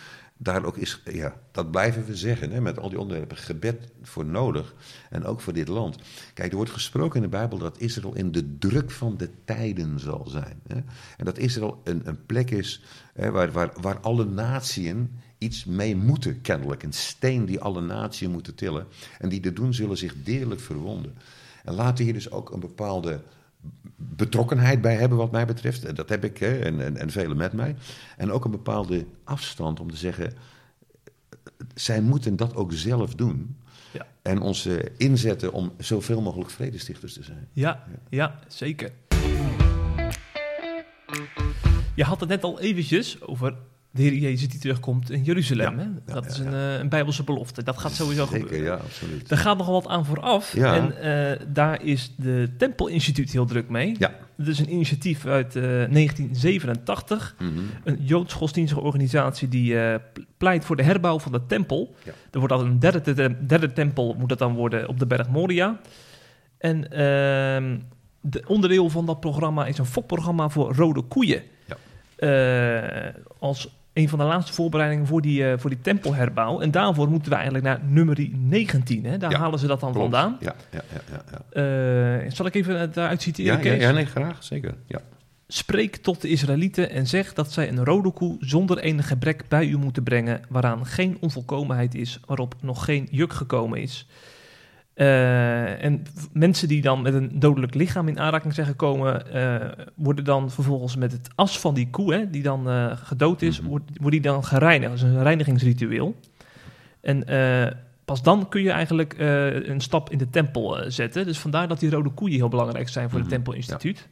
[SPEAKER 3] daar ook is, ja, dat blijven we zeggen, hè, met al die onderwerpen, gebed voor nodig. En ook voor dit land. Kijk, er wordt gesproken in de Bijbel dat Israël in de druk van de tijden zal zijn. Hè? En dat Israël een, een plek is hè, waar, waar, waar alle natieën iets mee moeten, kennelijk. Een steen die alle natieën moeten tillen. En die dit doen zullen zich deerlijk verwonden. En laten hier dus ook een bepaalde betrokkenheid bij hebben, wat mij betreft. En Dat heb ik hè, en, en, en velen met mij. En ook een bepaalde afstand om te zeggen. Zij moeten dat ook zelf doen.
[SPEAKER 2] Ja.
[SPEAKER 3] En ons inzetten om zoveel mogelijk vredestichters te zijn.
[SPEAKER 2] Ja, ja, zeker. Je had het net al eventjes over de Heer Jezus die terugkomt in Jeruzalem.
[SPEAKER 3] Ja,
[SPEAKER 2] hè? Dat
[SPEAKER 3] ja,
[SPEAKER 2] is een,
[SPEAKER 3] ja.
[SPEAKER 2] eh, een bijbelse belofte. Dat gaat sowieso
[SPEAKER 3] Zeker,
[SPEAKER 2] gebeuren.
[SPEAKER 3] ja, absoluut.
[SPEAKER 2] Er gaat nogal wat aan vooraf. En eh, daar is de Tempelinstituut heel druk mee.
[SPEAKER 3] Ja.
[SPEAKER 2] Dat is een initiatief uit eh, 1987.
[SPEAKER 3] Mhm.
[SPEAKER 2] Een Joods godsdienstige organisatie die eh, pleit voor de herbouw van de tempel. Er wordt al een derde, derde tempel moet dat dan worden op de berg Moria. En ehm, de onderdeel van dat programma is een fokprogramma voor rode koeien.
[SPEAKER 3] Ja.
[SPEAKER 2] Eh, als een van de laatste voorbereidingen voor die, eh, voor die tempelherbouw. En daarvoor moeten we eigenlijk naar nummer 19. Hè? Daar
[SPEAKER 3] Ja,
[SPEAKER 2] halen ze dat dan
[SPEAKER 3] Klopt.
[SPEAKER 2] vandaan.
[SPEAKER 3] Ja, ja, ja, ja, ja.
[SPEAKER 2] Eh, zal ik even het daaruit citeren,
[SPEAKER 3] Ja, ja, nee, graag, zeker. Ja.
[SPEAKER 2] Spreek tot de Israëlieten en zeg dat zij een rode koe zonder enig gebrek bij u moeten brengen, waaraan geen onvolkomenheid is, waarop nog geen juk gekomen is. Eh, en mensen die dan met een dodelijk lichaam in aanraking zijn gekomen, eh, worden dan vervolgens met het as van die koe, hè, die dan eh, gedood is,
[SPEAKER 3] Mhm.
[SPEAKER 2] wordt, wordt die dan gereinigd. Dat is een reinigingsritueel. En pas dan kun je eigenlijk een stap in de tempel zetten. Dus vandaar dat die rode koeien heel belangrijk zijn voor
[SPEAKER 3] Mhm,
[SPEAKER 2] het Tempelinstituut.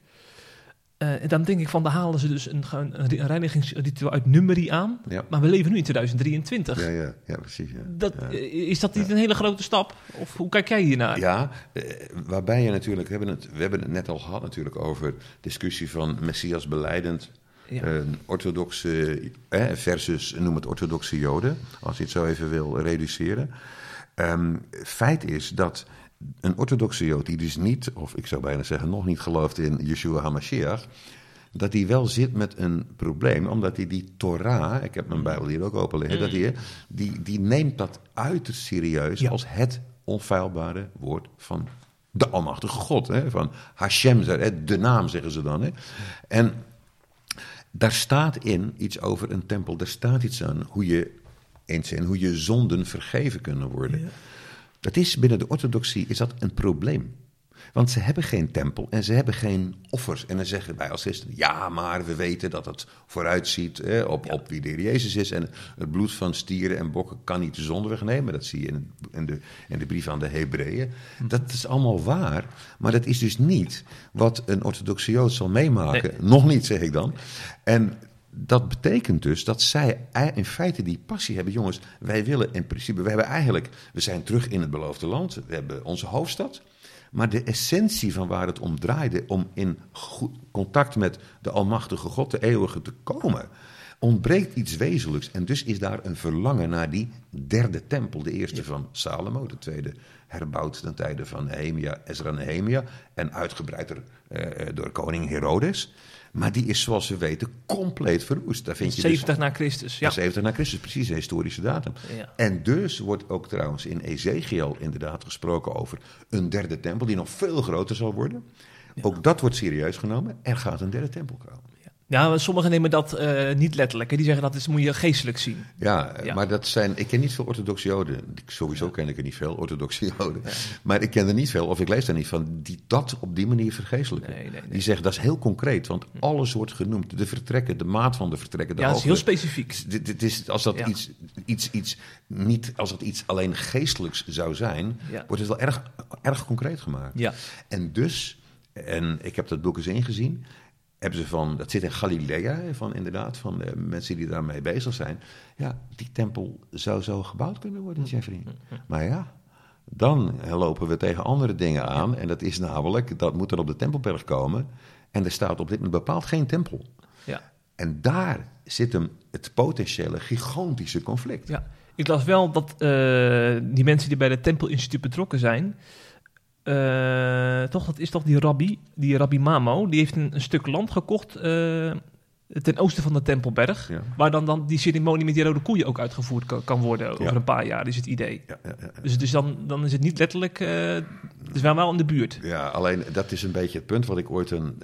[SPEAKER 2] Eh, en dan denk ik van, daar halen ze dus een, een, een reinigingsritueel uit nummerie aan.
[SPEAKER 3] Ja.
[SPEAKER 2] Maar we leven nu in 2023.
[SPEAKER 3] Ja, ja, ja, precies. Ja.
[SPEAKER 2] Dat,
[SPEAKER 3] ja.
[SPEAKER 2] eh, Is dat niet een hele grote stap? Of hoe kijk jij hiernaar?
[SPEAKER 3] Ja, eh, waarbij je natuurlijk, we hebben, het, we hebben het net al gehad natuurlijk over discussie van Messias beleidend, eh, orthodoxe eh, versus, noem het orthodoxe joden, als je het zo even wil reduceren. Ehm, feit is dat een orthodoxe jood die dus niet, of ik zou bijna zeggen nog niet gelooft in Yeshua HaMashiach, dat hij wel zit met een probleem, omdat hij die Torah, ik heb mijn Bijbel hier ook open liggen, dat hij, die, die neemt dat uiterst serieus
[SPEAKER 2] Ja.
[SPEAKER 3] als het onfeilbare woord van de Almachtige God. Hè? Van Hashem, de naam zeggen ze dan. Hè? En daar staat in iets over een tempel, daar staat iets aan hoe je, eens en hoe je zonden vergeven kunnen worden.
[SPEAKER 2] Ja.
[SPEAKER 3] Dat is binnen de orthodoxie is dat een probleem. Want ze hebben geen tempel en ze hebben geen offers. En dan zeggen wij als christenen, ja, maar we weten dat het vooruitziet op,
[SPEAKER 2] Ja.
[SPEAKER 3] op wie de Heer Jezus is. En het bloed van stieren en bokken kan niet de zonde wegnemen. Dat zie je in, de, in de brief aan de Hebreeën.
[SPEAKER 2] Hm.
[SPEAKER 3] Dat is allemaal waar. Maar dat is dus niet wat een orthodoxe Jood zal meemaken.
[SPEAKER 2] Nee.
[SPEAKER 3] Nog niet, zeg ik dan. En dat betekent dus dat zij in feite die passie hebben. Jongens, wij willen in principe, we hebben eigenlijk, we zijn terug in het beloofde land. We hebben onze hoofdstad. Maar de essentie van waar het om draaide, om in goed contact met de Almachtige God, de Eeuwige, te komen, ontbreekt iets wezenlijks. En dus is daar een verlangen naar die derde tempel. De eerste van Salomo, de tweede herbouwd ten tijde van Nehemia, Ezra en Nehemia. En uitgebreider eh, door koning Herodes. Maar die is, zoals we weten, compleet verwoest. Daar vind je dus
[SPEAKER 2] 70 na Christus, ja.
[SPEAKER 3] 70 na Christus, precies een historische datum.
[SPEAKER 2] Ja.
[SPEAKER 3] En dus wordt ook trouwens in Ezekiel inderdaad gesproken over een derde tempel die nog veel groter zal worden. Ook dat wordt serieus genomen. Er gaat een derde tempel komen.
[SPEAKER 2] Ja, maar sommigen nemen dat eh, niet letterlijk. Hè. Die zeggen dat is, moet je geestelijk zien.
[SPEAKER 3] Ja,
[SPEAKER 2] Ja.
[SPEAKER 3] maar dat zijn. Ik ken niet veel orthodoxe Joden. Sowieso ken ik er niet veel orthodoxe Joden. Maar ik ken er niet veel, of ik lees er niet van, die dat op die manier vergeestelijken.
[SPEAKER 2] Nee, nee, nee.
[SPEAKER 3] Die zeggen dat is heel concreet, want alles wordt genoemd. De vertrekken, de maat van de vertrekken. De
[SPEAKER 2] Ja, dat is heel
[SPEAKER 3] hoogte.
[SPEAKER 2] specifiek.
[SPEAKER 3] Dit, dit is, als dat iets, iets, iets, niet als dat iets alleen geestelijks zou zijn, wordt het wel erg, erg concreet gemaakt.
[SPEAKER 2] Ja.
[SPEAKER 3] En dus, en ik heb dat boek eens ingezien, hebben ze van, dat zit in Galilea, van inderdaad, van eh, mensen die daarmee bezig zijn. Ja, die tempel zou zo gebouwd kunnen worden, Jeffrey. Maar ja, dan lopen we tegen andere dingen aan. En dat is namelijk, dat moet dan op de Tempelberg komen. En er staat op dit moment bepaald geen tempel.
[SPEAKER 2] Ja.
[SPEAKER 3] En daar zit hem het potentiële gigantische conflict.
[SPEAKER 2] Ja, ik las wel dat eh, die mensen die bij het Tempelinstituut betrokken zijn, eh, toch, dat is toch die rabbi, die rabbi Mamo, die heeft een, een stuk land gekocht eh, ten oosten van de Tempelberg,
[SPEAKER 3] Ja.
[SPEAKER 2] waar dan, dan die ceremonie met die rode koeien ook uitgevoerd kan, kan worden over
[SPEAKER 3] Ja.
[SPEAKER 2] een paar jaar, is het idee.
[SPEAKER 3] Ja.
[SPEAKER 2] Dus, dus dan, dan is het niet letterlijk, eh het is wel wel in de buurt.
[SPEAKER 3] Ja, alleen dat is een beetje het punt wat ik ooit een,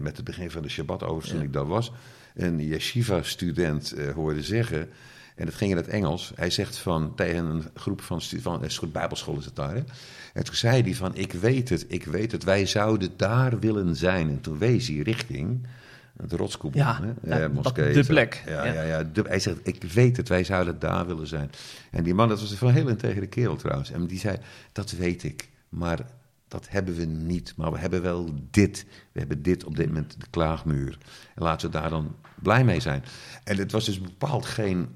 [SPEAKER 3] met het begin van de Shabbat over toen ik daar was, een yeshiva-student hoorde zeggen. En het ging in het Engels. Hij zegt van tegen een groep van, van een soort bijbelschool is het daar. Hè? En toen zei hij van, ik weet het, ik weet het, wij zouden daar willen zijn. En toen wees hij richting het rotskoepel.
[SPEAKER 2] Ja,
[SPEAKER 3] hè?
[SPEAKER 2] ja,
[SPEAKER 3] Eh, moskee,
[SPEAKER 2] de plek,
[SPEAKER 3] Ja,
[SPEAKER 2] ja.
[SPEAKER 3] ja. Ja, de- hij zegt, ik weet het, wij zouden daar willen zijn. En die man, dat was een heel integere kerel trouwens. En die zei, dat weet ik, maar dat hebben we niet. Maar we hebben wel dit. We hebben dit op dit moment, de klaagmuur. En laten we daar dan blij mee zijn. En het was dus bepaald geen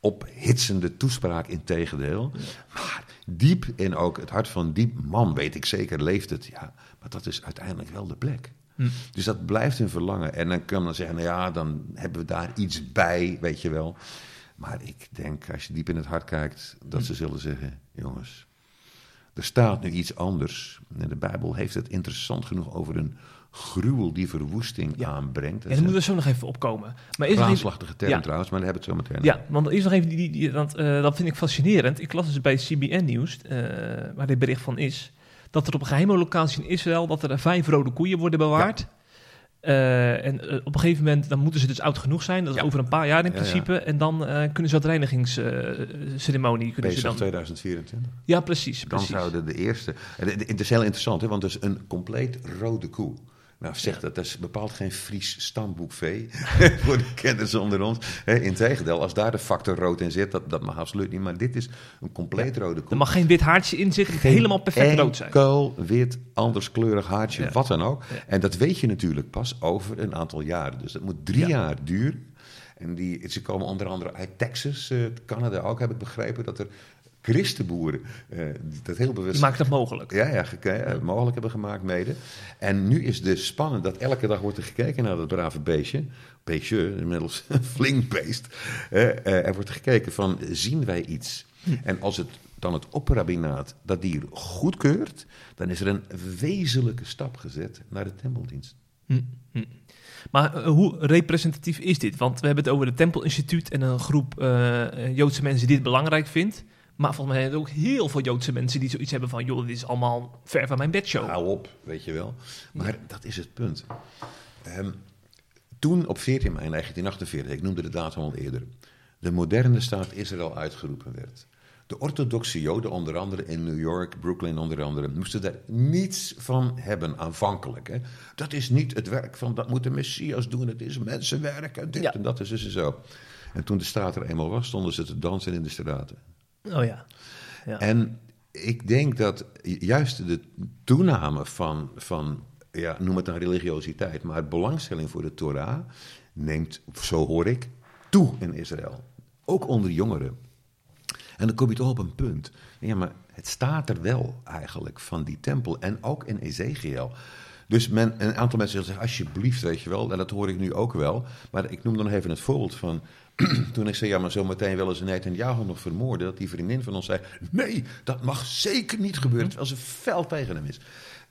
[SPEAKER 3] ophitsende toespraak, in tegendeel. Maar diep in ook het hart van die man, weet ik zeker, leeft het. Ja, maar dat is uiteindelijk wel de plek.
[SPEAKER 2] Hm.
[SPEAKER 3] Dus dat blijft een verlangen. En dan kan men zeggen, nou ja, dan hebben we daar iets bij, weet je wel. Maar ik denk, als je diep in het hart kijkt, dat
[SPEAKER 2] Hm.
[SPEAKER 3] ze zullen zeggen, jongens, er staat nu iets anders. En de Bijbel heeft het interessant genoeg over een gruwel die verwoesting
[SPEAKER 2] Ja.
[SPEAKER 3] aanbrengt.
[SPEAKER 2] En dan
[SPEAKER 3] is
[SPEAKER 2] moet
[SPEAKER 3] een
[SPEAKER 2] er zo nog even opkomen. Maar is er even,
[SPEAKER 3] term
[SPEAKER 2] Ja.
[SPEAKER 3] trouwens, maar daar hebben we het zo meteen
[SPEAKER 2] Ja, want eerst nog even, die, die, die- want, eh, dat vind ik fascinerend. Ik las dus bij CBN Nieuws, eh, waar dit bericht van is, dat er op een geheime locatie in Israël, dat er vijf rode koeien worden bewaard. Eh, en op een gegeven moment, dan moeten ze dus oud genoeg zijn, dat is
[SPEAKER 3] Ja.
[SPEAKER 2] over een paar jaar in
[SPEAKER 3] Ja, ja.
[SPEAKER 2] principe. En dan kunnen ze dat reinigingsceremonie, kunnen ze
[SPEAKER 3] Bezig
[SPEAKER 2] dan...
[SPEAKER 3] 2024.
[SPEAKER 2] Ja, precies,
[SPEAKER 3] Dan
[SPEAKER 2] precies.
[SPEAKER 3] zouden de eerste. en Het is heel interessant, hè, want het is een compleet rode koe. Nou, zegt dat, dat is bepaald geen Fries stamboekvee <laughs> voor de kenners onder ons. Hè, Integendeel, als daar de factor rood in zit, dat, dat mag absoluut niet. Maar dit is een compleet rode koe.
[SPEAKER 2] Er mag geen wit haartje in zitten, helemaal perfect rood zijn.
[SPEAKER 3] Enkel wit, anderskleurig haartje,
[SPEAKER 2] Ja.
[SPEAKER 3] wat dan ook.
[SPEAKER 2] Ja.
[SPEAKER 3] En dat weet je natuurlijk pas over een aantal jaren. Dus dat moet drie
[SPEAKER 2] Ja.
[SPEAKER 3] jaar duren. En die, ze komen onder andere uit Texas, eh, Canada ook, heb ik begrepen, dat er christenboeren die dat heel bewust
[SPEAKER 2] Die maakt dat mogelijk.
[SPEAKER 3] ja, ja, eh, mogelijk hebben gemaakt mede. En nu is de spannend dat elke dag wordt er gekeken naar dat brave beestje. Beestje, inmiddels <laughs> flink beest. Eh, er wordt gekeken van, zien wij iets? En als het dan het opperrabinaat dat dier goedkeurt... dan is er een wezenlijke stap gezet naar de tempeldienst.
[SPEAKER 2] Hm, hm. Maar hoe representatief is dit? Want we hebben het over het Tempelinstituut en een groep Joodse mensen die het belangrijk vindt. Maar volgens mij zijn er ook heel veel Joodse mensen die zoiets hebben van... joh, dit is allemaal ver van mijn bedshow.
[SPEAKER 3] Hou op, weet je wel. Maar dat is het punt. Ehm, toen op 14 mei 1948, ik noemde de datum al eerder, de moderne staat Israël uitgeroepen werd. De orthodoxe Joden, onder andere in New York, Brooklyn onder andere, moesten daar niets van hebben aanvankelijk. Hè. Dat is niet het werk van, dat moet de Messias doen, het is mensenwerk en dit
[SPEAKER 2] Ja.
[SPEAKER 3] en dat is dus en zo. En toen de staat er eenmaal was, stonden ze te dansen in de straten.
[SPEAKER 2] Oh ja. ja.
[SPEAKER 3] En ik denk dat juist de toename van, van ja, noem het dan religiositeit, maar belangstelling voor de Torah neemt, zo hoor ik, toe in Israël. Ook onder jongeren. En dan kom je toch op een punt. Ja, maar het staat er wel eigenlijk van die tempel en ook in Ezekiel. Dus men, een aantal mensen zeggen, alsjeblieft, weet je wel, en dat hoor ik nu ook wel. Maar ik noem dan even het voorbeeld van, <clears throat> toen ik zei, ja, maar zo meteen willen ze Netanyahu nog vermoorden, dat die vriendin van ons zei, nee, dat mag zeker niet gebeuren, terwijl ze fel tegen hem is.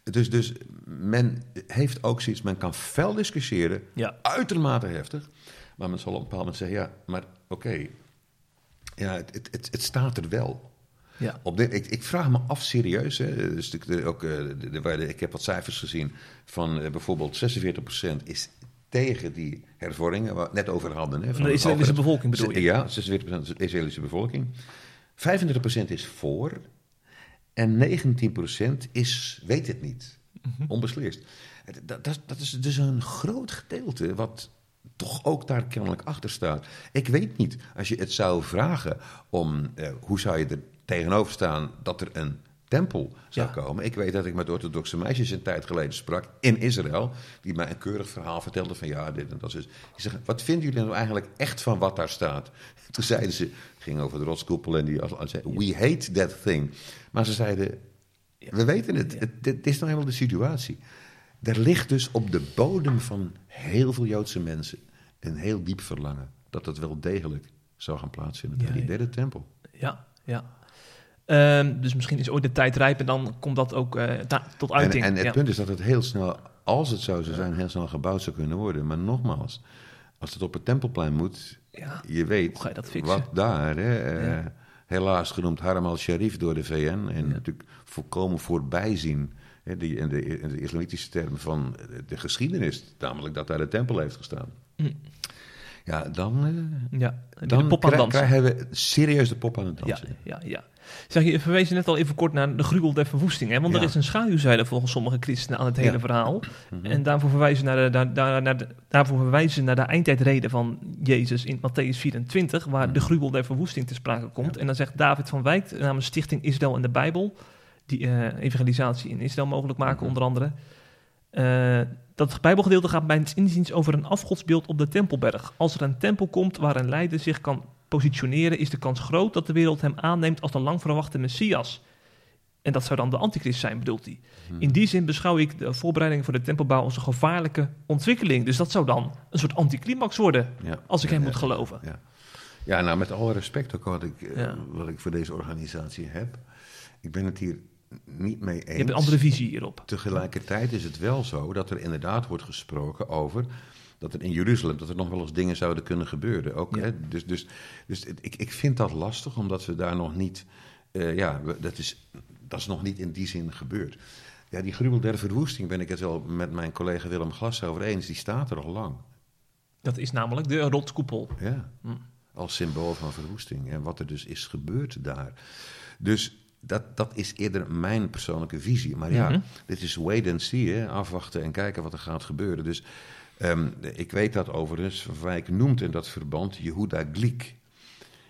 [SPEAKER 3] Dus, dus men heeft ook zoiets, men kan fel discussiëren,
[SPEAKER 2] Ja.
[SPEAKER 3] uitermate heftig, maar men zal op een bepaald moment zeggen, ja, maar oké, ja, het, het, het, het staat er wel.
[SPEAKER 2] ja.
[SPEAKER 3] Op dit, ik, ik vraag me af serieus. Hè, dus de, de- ook, eh, de, ik heb wat cijfers gezien van eh, bijvoorbeeld 46% is tegen die hervormingen, waar we het net over hadden. Hè,
[SPEAKER 2] Van de Israëlische bevolking bedoel je?
[SPEAKER 3] Ja, 46% de Israëlische bevolking. 35% is voor en 19% is, weet het niet,
[SPEAKER 2] Mhm.
[SPEAKER 3] onbeslist. Dat, dat, dat is dus een groot gedeelte wat toch ook daar kennelijk achter staat. Ik weet niet, als je het zou vragen om, eh, hoe zou je er tegenover staan dat er een tempel zou
[SPEAKER 2] Ja.
[SPEAKER 3] komen. Ik weet dat ik met orthodoxe meisjes een tijd geleden sprak in Israël, die mij een keurig verhaal vertelden van ja, dit en dat. Dus ik zeg, wat vinden jullie nou eigenlijk echt van wat daar staat? <laughs> Toen zeiden ze, het ging over de rotskoepel en die als, als, we hate that thing. Maar ze zeiden, we weten het, het, dit is nou helemaal de situatie. Er ligt dus op de bodem van heel veel Joodse mensen een heel diep verlangen dat het wel degelijk zou gaan plaatsvinden.
[SPEAKER 2] Ja,
[SPEAKER 3] die derde tempel.
[SPEAKER 2] Ja, ja. Ehm, dus misschien is ooit de tijd rijp en dan komt dat ook eh, tot
[SPEAKER 3] En,
[SPEAKER 2] uiting.
[SPEAKER 3] en het
[SPEAKER 2] ja.
[SPEAKER 3] punt is dat het heel snel, als het zo zou zijn, heel snel gebouwd zou kunnen worden. Maar nogmaals, als het op het tempelplein moet,
[SPEAKER 2] Ja.
[SPEAKER 3] je weet
[SPEAKER 2] Hoe ga je dat fixen?
[SPEAKER 3] wat daar, hè, eh,
[SPEAKER 2] Ja.
[SPEAKER 3] helaas genoemd Haram al-Sharif door de VN, en natuurlijk volkomen voorbijzien hè, die, in, de, in de islamitische termen van de geschiedenis, namelijk dat daar de tempel heeft gestaan.
[SPEAKER 2] Mm.
[SPEAKER 3] Ja, dan, eh,
[SPEAKER 2] Ja,
[SPEAKER 3] dan
[SPEAKER 2] dansen.
[SPEAKER 3] krijgen we serieus de pop aan het
[SPEAKER 2] Ja,
[SPEAKER 3] dansen.
[SPEAKER 2] ja, ja. Zeg, je verwees net al even kort naar de gruwel der verwoesting. Hè? Want er is een schaduwzijde volgens sommige christenen aan het hele
[SPEAKER 3] Ja.
[SPEAKER 2] verhaal.
[SPEAKER 3] Mhm.
[SPEAKER 2] En daarvoor verwijzen, naar de, daar, daar, naar de, daarvoor verwijzen ze naar de eindtijdreden van Jezus in Matthäus 24, waar de gruwel der verwoesting te sprake komt.
[SPEAKER 3] Mhm. Ja.
[SPEAKER 2] En dan zegt David van Wijk namens Stichting Israël en de Bijbel, die eh, evangelisatie in Israël mogelijk maken,
[SPEAKER 3] Mhm.
[SPEAKER 2] onder andere. eh, dat Bijbelgedeelte gaat bij het inziens over een afgodsbeeld op de Tempelberg. Als er een tempel komt waar een leider zich kan positioneren, is de kans groot dat de wereld hem aanneemt als de lang verwachte Messias. En dat zou dan de antichrist zijn, bedoelt hij.
[SPEAKER 3] Mhm.
[SPEAKER 2] In die zin beschouw ik de voorbereiding voor de tempelbouw als een gevaarlijke ontwikkeling. Dus dat zou dan een soort anticlimax worden,
[SPEAKER 3] Ja.
[SPEAKER 2] als ik hem
[SPEAKER 3] Ja,
[SPEAKER 2] moet geloven.
[SPEAKER 3] Ja. ja, nou met alle respect ook wat ik, eh, wat ik voor deze organisatie heb. Ik ben het hier niet mee eens.
[SPEAKER 2] Je hebt een andere visie hierop.
[SPEAKER 3] Tegelijkertijd is het wel zo dat er inderdaad wordt gesproken over dat er in Jeruzalem dat er nog wel eens dingen zouden kunnen gebeuren. Ook,
[SPEAKER 2] Ja.
[SPEAKER 3] hè, dus dus, dus ik, ik vind dat lastig, omdat we daar nog niet. eh, ja, we- dat is, dat is nog niet in die zin gebeurd. Ja, die gruwel der verwoesting ben ik het wel met mijn collega Willem Glas over eens. Die staat er al lang.
[SPEAKER 2] Dat is namelijk de rotskoepel.
[SPEAKER 3] Ja,
[SPEAKER 2] Hm.
[SPEAKER 3] als symbool van verwoesting. En wat er dus is gebeurd daar. Dus dat, dat is eerder mijn persoonlijke visie. Maar ja,
[SPEAKER 2] Mhm.
[SPEAKER 3] dit is wait and see, hè? afwachten en kijken wat er gaat gebeuren. Dus ehm, ik weet dat overigens, Van Wijk noemt in dat verband Jehuda Gliek.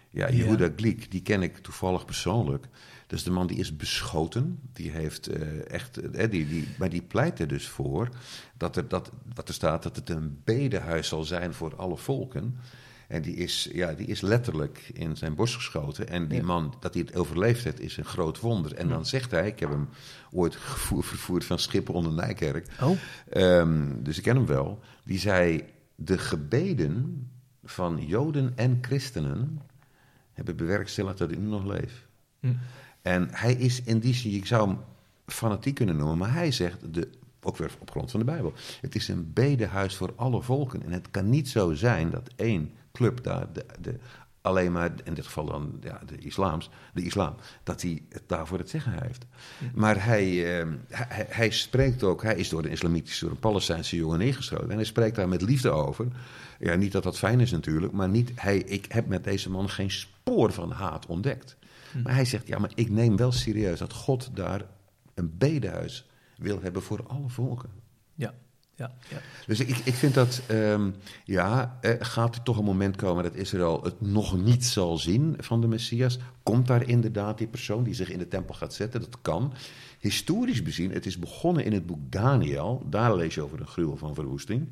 [SPEAKER 3] Ja,
[SPEAKER 2] Ja.
[SPEAKER 3] Jehuda Gliek, die ken ik toevallig persoonlijk. Dus de man die is beschoten, die heeft eh, echt, eh, die, die, maar die pleit er dus voor dat er, dat, wat er staat, dat het een bedehuis zal zijn voor alle volken. En die is, ja, die is letterlijk in zijn borst geschoten. En die
[SPEAKER 2] Ja.
[SPEAKER 3] man, dat hij het overleefd heeft, is een groot wonder. En
[SPEAKER 2] Ja.
[SPEAKER 3] dan zegt hij, ik heb hem ooit gevoer, vervoerd van Schiphol onder Nijkerk.
[SPEAKER 2] Oh,
[SPEAKER 3] Ehm, dus ik ken hem wel. Die zei: De gebeden van Joden en christenen hebben bewerkstelligd dat ik nu nog leef.
[SPEAKER 2] Hm.
[SPEAKER 3] En hij is in die zin, ik zou hem fanatiek kunnen noemen, maar hij zegt, de, ook weer op grond van de Bijbel: Het is een bedehuis voor alle volken. En het kan niet zo zijn dat één club daar, de, de, alleen maar in dit geval dan ja, de, islams, de islam, dat hij het daarvoor het zeggen heeft. Maar hij, eh, hij, hij spreekt ook, hij is door een islamitische, door een Palestijnse jongen ingeschoten. En hij spreekt daar met liefde over. Ja, niet dat dat fijn is natuurlijk, maar niet, hij, ik heb met deze man geen spoor van haat ontdekt. Maar hij zegt, ja, maar ik neem wel serieus dat God daar een bedehuis wil hebben voor alle volken.
[SPEAKER 2] Ja.
[SPEAKER 3] Dus ik, ik vind dat, ehm, ja, eh, gaat er toch een moment komen dat Israël het nog niet zal zien van de Messias? Komt daar inderdaad die persoon die zich in de tempel gaat zetten? Dat kan. Historisch bezien, het is begonnen in het boek Daniel. Daar lees je over een gruwel van verwoesting.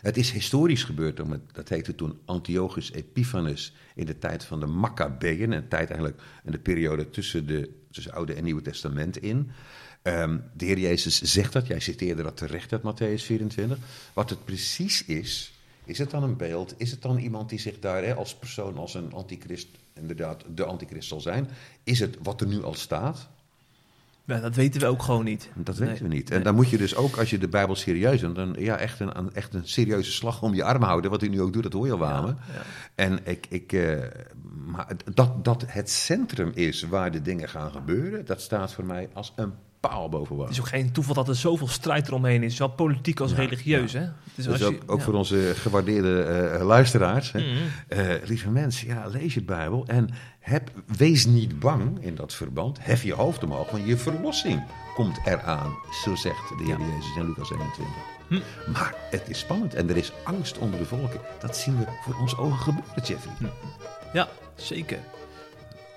[SPEAKER 3] Het is historisch gebeurd, dat heette toen Antiochus Epiphanes in de tijd van de Maccabeeën. Een tijd eigenlijk in de periode tussen de tussen Oude en Nieuwe Testament in. Ehm, de Heer Jezus zegt dat, jij citeerde dat terecht uit Matthäus 24. Wat het precies is, is het dan een beeld? Is het dan iemand die zich daar hè, als persoon, als een antichrist, inderdaad de antichrist zal zijn? Is het wat er nu al staat?
[SPEAKER 2] Ja, dat weten we ook gewoon niet.
[SPEAKER 3] Dat
[SPEAKER 2] Nee.
[SPEAKER 3] weten we niet. En
[SPEAKER 2] Nee.
[SPEAKER 3] dan moet je dus ook, als je de Bijbel serieus neemt, dan ja, echt een, een- echt een serieuze slag om je arm houden. Wat u nu ook doet, dat hoor je al.
[SPEAKER 2] Ja, ja.
[SPEAKER 3] En ik, ik, eh, maar dat, dat het centrum is waar de dingen gaan gebeuren, dat staat voor mij als een paal boven
[SPEAKER 2] Het is ook geen toeval dat er zoveel strijd eromheen is, zowel politiek als
[SPEAKER 3] Ja,
[SPEAKER 2] religieus. Hè?
[SPEAKER 3] Dus
[SPEAKER 2] als
[SPEAKER 3] ook,
[SPEAKER 2] je-
[SPEAKER 3] ook
[SPEAKER 2] ja.
[SPEAKER 3] voor onze gewaardeerde eh, luisteraars. Hè.
[SPEAKER 2] Mhm.
[SPEAKER 3] Eh, lieve mensen, ja, lees je Bijbel en heb, wees niet bang in dat verband. Hef je hoofd omhoog, want je verlossing komt eraan. Zo zegt de Heer. Jezus in Lucas 21.
[SPEAKER 2] Hm.
[SPEAKER 3] Maar het is spannend en er is angst onder de volken. Dat zien we voor onze ogen gebeuren, Jeffrey.
[SPEAKER 2] Ja, zeker.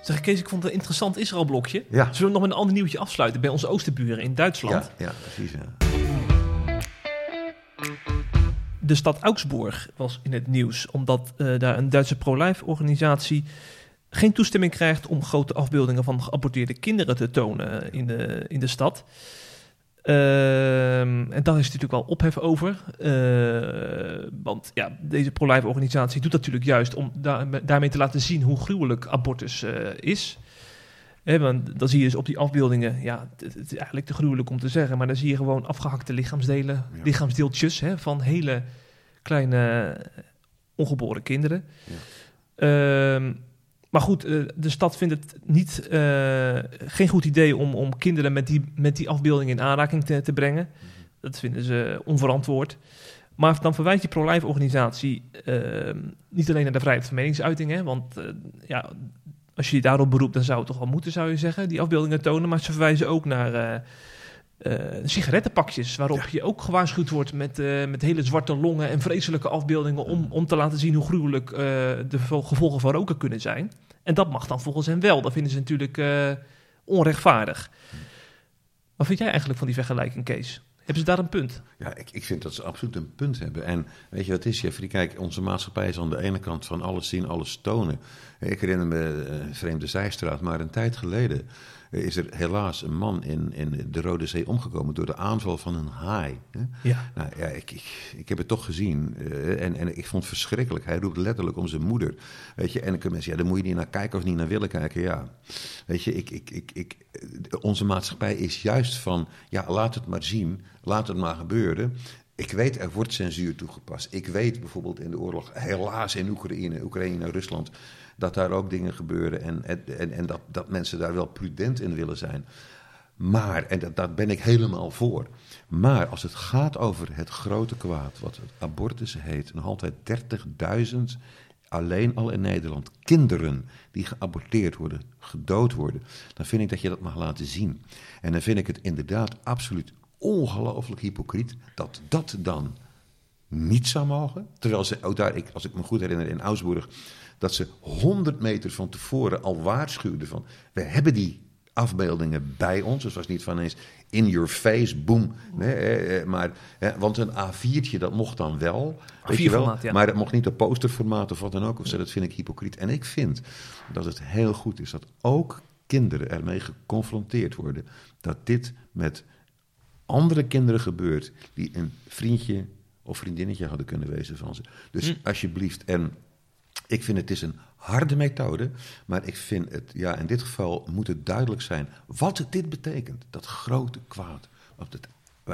[SPEAKER 2] Zeg Kees, ik vond het een interessant Israël-blokje.
[SPEAKER 3] Ja.
[SPEAKER 2] Zullen we nog met een ander nieuwtje afsluiten bij onze oosterburen in Duitsland?
[SPEAKER 3] Ja, ja, precies. Ja.
[SPEAKER 2] De stad Augsburg was in het nieuws, omdat eh, daar een Duitse pro-life organisatie geen toestemming krijgt om grote afbeeldingen van geaborteerde kinderen te tonen eh, in de, in de stad. Ehm, en daar is natuurlijk wel ophef over. Eh, want ja, deze pro-life organisatie doet dat natuurlijk juist om daar- daarmee te laten zien hoe gruwelijk abortus eh, is. Hè, want dan zie je dus op die afbeeldingen, ja, het, het is eigenlijk te gruwelijk om te zeggen, maar dan zie je gewoon afgehakte lichaamsdelen,
[SPEAKER 3] Ja.
[SPEAKER 2] lichaamsdeeltjes hè, van hele kleine ongeboren kinderen.
[SPEAKER 3] Ja.
[SPEAKER 2] Ehm, maar goed, eh, de stad vindt het niet, eh, geen goed idee om, om kinderen met die, met die afbeeldingen in aanraking te, te brengen. Dat vinden ze onverantwoord. Maar dan verwijt die pro-life organisatie ehm, niet alleen naar de vrijheid van meningsuiting, hè, want eh, ja, als je je daarop beroept, dan zou het toch wel moeten, zou je zeggen, die afbeeldingen tonen. Maar ze verwijzen ook naar eh, sigarettenpakjes, waarop je ook gewaarschuwd wordt met, eh, met hele zwarte longen en vreselijke afbeeldingen om, om te laten zien hoe gruwelijk eh, de vo- gevolgen van roken kunnen zijn. En dat mag dan volgens hen wel. Dat vinden ze natuurlijk onrechtvaardig. Wat vind jij eigenlijk van die vergelijking, Kees? Hebben ze daar een punt?
[SPEAKER 3] Ja, ik, ik vind dat ze absoluut een punt hebben. En weet je wat het is, Jeffrey? Kijk, onze maatschappij is aan de ene kant van alles zien, alles tonen. Ik herinner me een vreemde zijstraat, maar een tijd geleden is er helaas een man in, in de Rode Zee omgekomen door de aanval van een haai.
[SPEAKER 2] Ja.
[SPEAKER 3] Nou ja, ik, ik, ik heb het toch gezien eh, en, en ik vond het verschrikkelijk. Hij roept letterlijk om zijn moeder. Weet je, en dan kunnen mensen, ja, daar moet je niet naar kijken of niet naar willen kijken. Ja, weet je, ik, ik, ik, ik, onze maatschappij is juist van, ja, laat het maar zien, laat het maar gebeuren. Ik weet, er wordt censuur toegepast. Ik weet bijvoorbeeld in de oorlog, helaas in Oekraïne, Oekraïne en Rusland, dat daar ook dingen gebeuren en, en, en dat, dat mensen daar wel prudent in willen zijn. Maar, en dat, daar ben ik helemaal voor. Maar als het gaat over het grote kwaad, wat abortus heet, nog altijd 30.000 alleen al in Nederland kinderen die geaborteerd worden, gedood worden, dan vind ik dat je dat mag laten zien. En dan vind ik het inderdaad absoluut ongelooflijk hypocriet dat dat dan niet zou mogen. Terwijl ze ook daar, ik, als ik me goed herinner, in Augsburg, dat ze 100 meter van tevoren al waarschuwden van, we hebben die afbeeldingen bij ons. Dus het was niet van eens in your face, boom. Nee, maar, want een A4'tje, dat mocht dan wel. weet je wel,
[SPEAKER 2] A4-formaat, ja.
[SPEAKER 3] Maar het mocht niet op posterformaat of wat dan ook. Of zo, dat vind ik hypocriet. En ik vind dat het heel goed is dat ook kinderen ermee geconfronteerd worden. Dat dit met andere kinderen gebeurt die een vriendje of vriendinnetje hadden kunnen wezen van ze. Dus
[SPEAKER 2] Hm.
[SPEAKER 3] alsjeblieft, en ik vind het is een harde methode, maar ik vind het, ja, in dit geval moet het duidelijk zijn wat dit betekent. Dat grote kwaad. Wat het,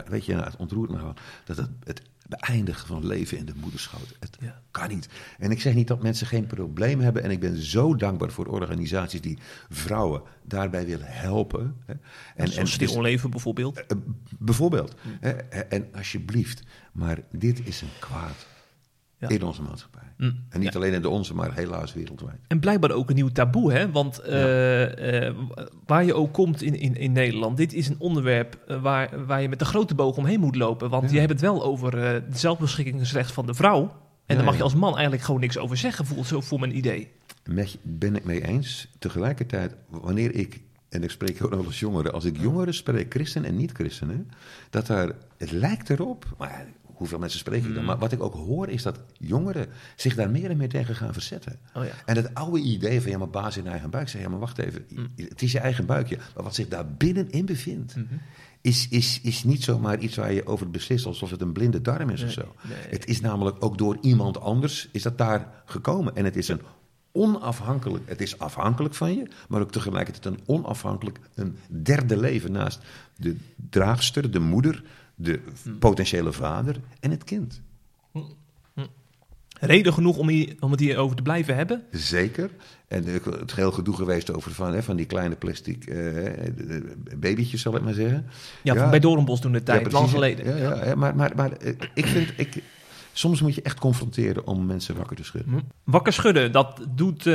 [SPEAKER 3] weet je, nou, het ontroert me gewoon. Dat het, het beëindigen van leven in de moederschoot. Het
[SPEAKER 2] Ja.
[SPEAKER 3] kan niet. En ik zeg niet dat mensen geen probleem hebben. En ik ben zo dankbaar voor organisaties die vrouwen daarbij willen helpen. Hè.
[SPEAKER 2] En,
[SPEAKER 3] En,
[SPEAKER 2] Stil
[SPEAKER 3] dus-
[SPEAKER 2] Leven bijvoorbeeld.
[SPEAKER 3] eh, bijvoorbeeld. Hè, En alsjeblieft. Maar dit is een kwaad
[SPEAKER 2] Ja.
[SPEAKER 3] in onze maatschappij.
[SPEAKER 2] Mm.
[SPEAKER 3] En niet
[SPEAKER 2] Ja.
[SPEAKER 3] alleen in de onze, maar helaas wereldwijd.
[SPEAKER 2] En blijkbaar ook een nieuw taboe, hè? Want eh, eh, waar je ook komt in, in, in Nederland, dit is een onderwerp eh, waar, waar je met de grote boog omheen moet lopen. Want je hebt het wel over het zelfbeschikkingsrecht van de vrouw. En daar mag je als man eigenlijk gewoon niks over zeggen, voelt zo voor mijn idee.
[SPEAKER 3] Met, ben ik mee eens. Tegelijkertijd, wanneer ik, en ik spreek ook nog als jongeren, als ik jongeren spreek, christenen en niet-christenen, dat daar, het lijkt erop, maar hoeveel mensen spreek ik dan? Maar wat ik ook hoor is dat jongeren zich daar meer en meer tegen gaan verzetten.
[SPEAKER 2] Oh ja.
[SPEAKER 3] En het oude idee van, ja, maar baas in eigen buik, ik zeg, ja, maar wacht even, het is je eigen buikje. Maar wat zich daar binnenin bevindt, is, is, is niet zomaar iets waar je over beslist alsof het een blinde darm is of zo.
[SPEAKER 2] nee.
[SPEAKER 3] Het is namelijk ook door iemand anders is dat daar gekomen. En het is een onafhankelijk, het is afhankelijk van je, maar ook tegelijkertijd een onafhankelijk, een derde leven naast de draagster, de moeder, de potentiële vader en het kind.
[SPEAKER 2] Reden genoeg om, hier, om het hierover te blijven hebben?
[SPEAKER 3] Zeker. En het geheel gedoe geweest over van, hè, van die kleine plastic eh, de- de babytjes, zal ik maar zeggen.
[SPEAKER 2] Ja,
[SPEAKER 3] Ja.
[SPEAKER 2] bij Doornbos toen de tijd,
[SPEAKER 3] Ja,
[SPEAKER 2] lang geleden.
[SPEAKER 3] Ja, ja, ja, maar, maar, maar eh, ik vind, ik, soms moet je echt confronteren om mensen wakker te schudden.
[SPEAKER 2] Hm. Wakker schudden, dat doet eh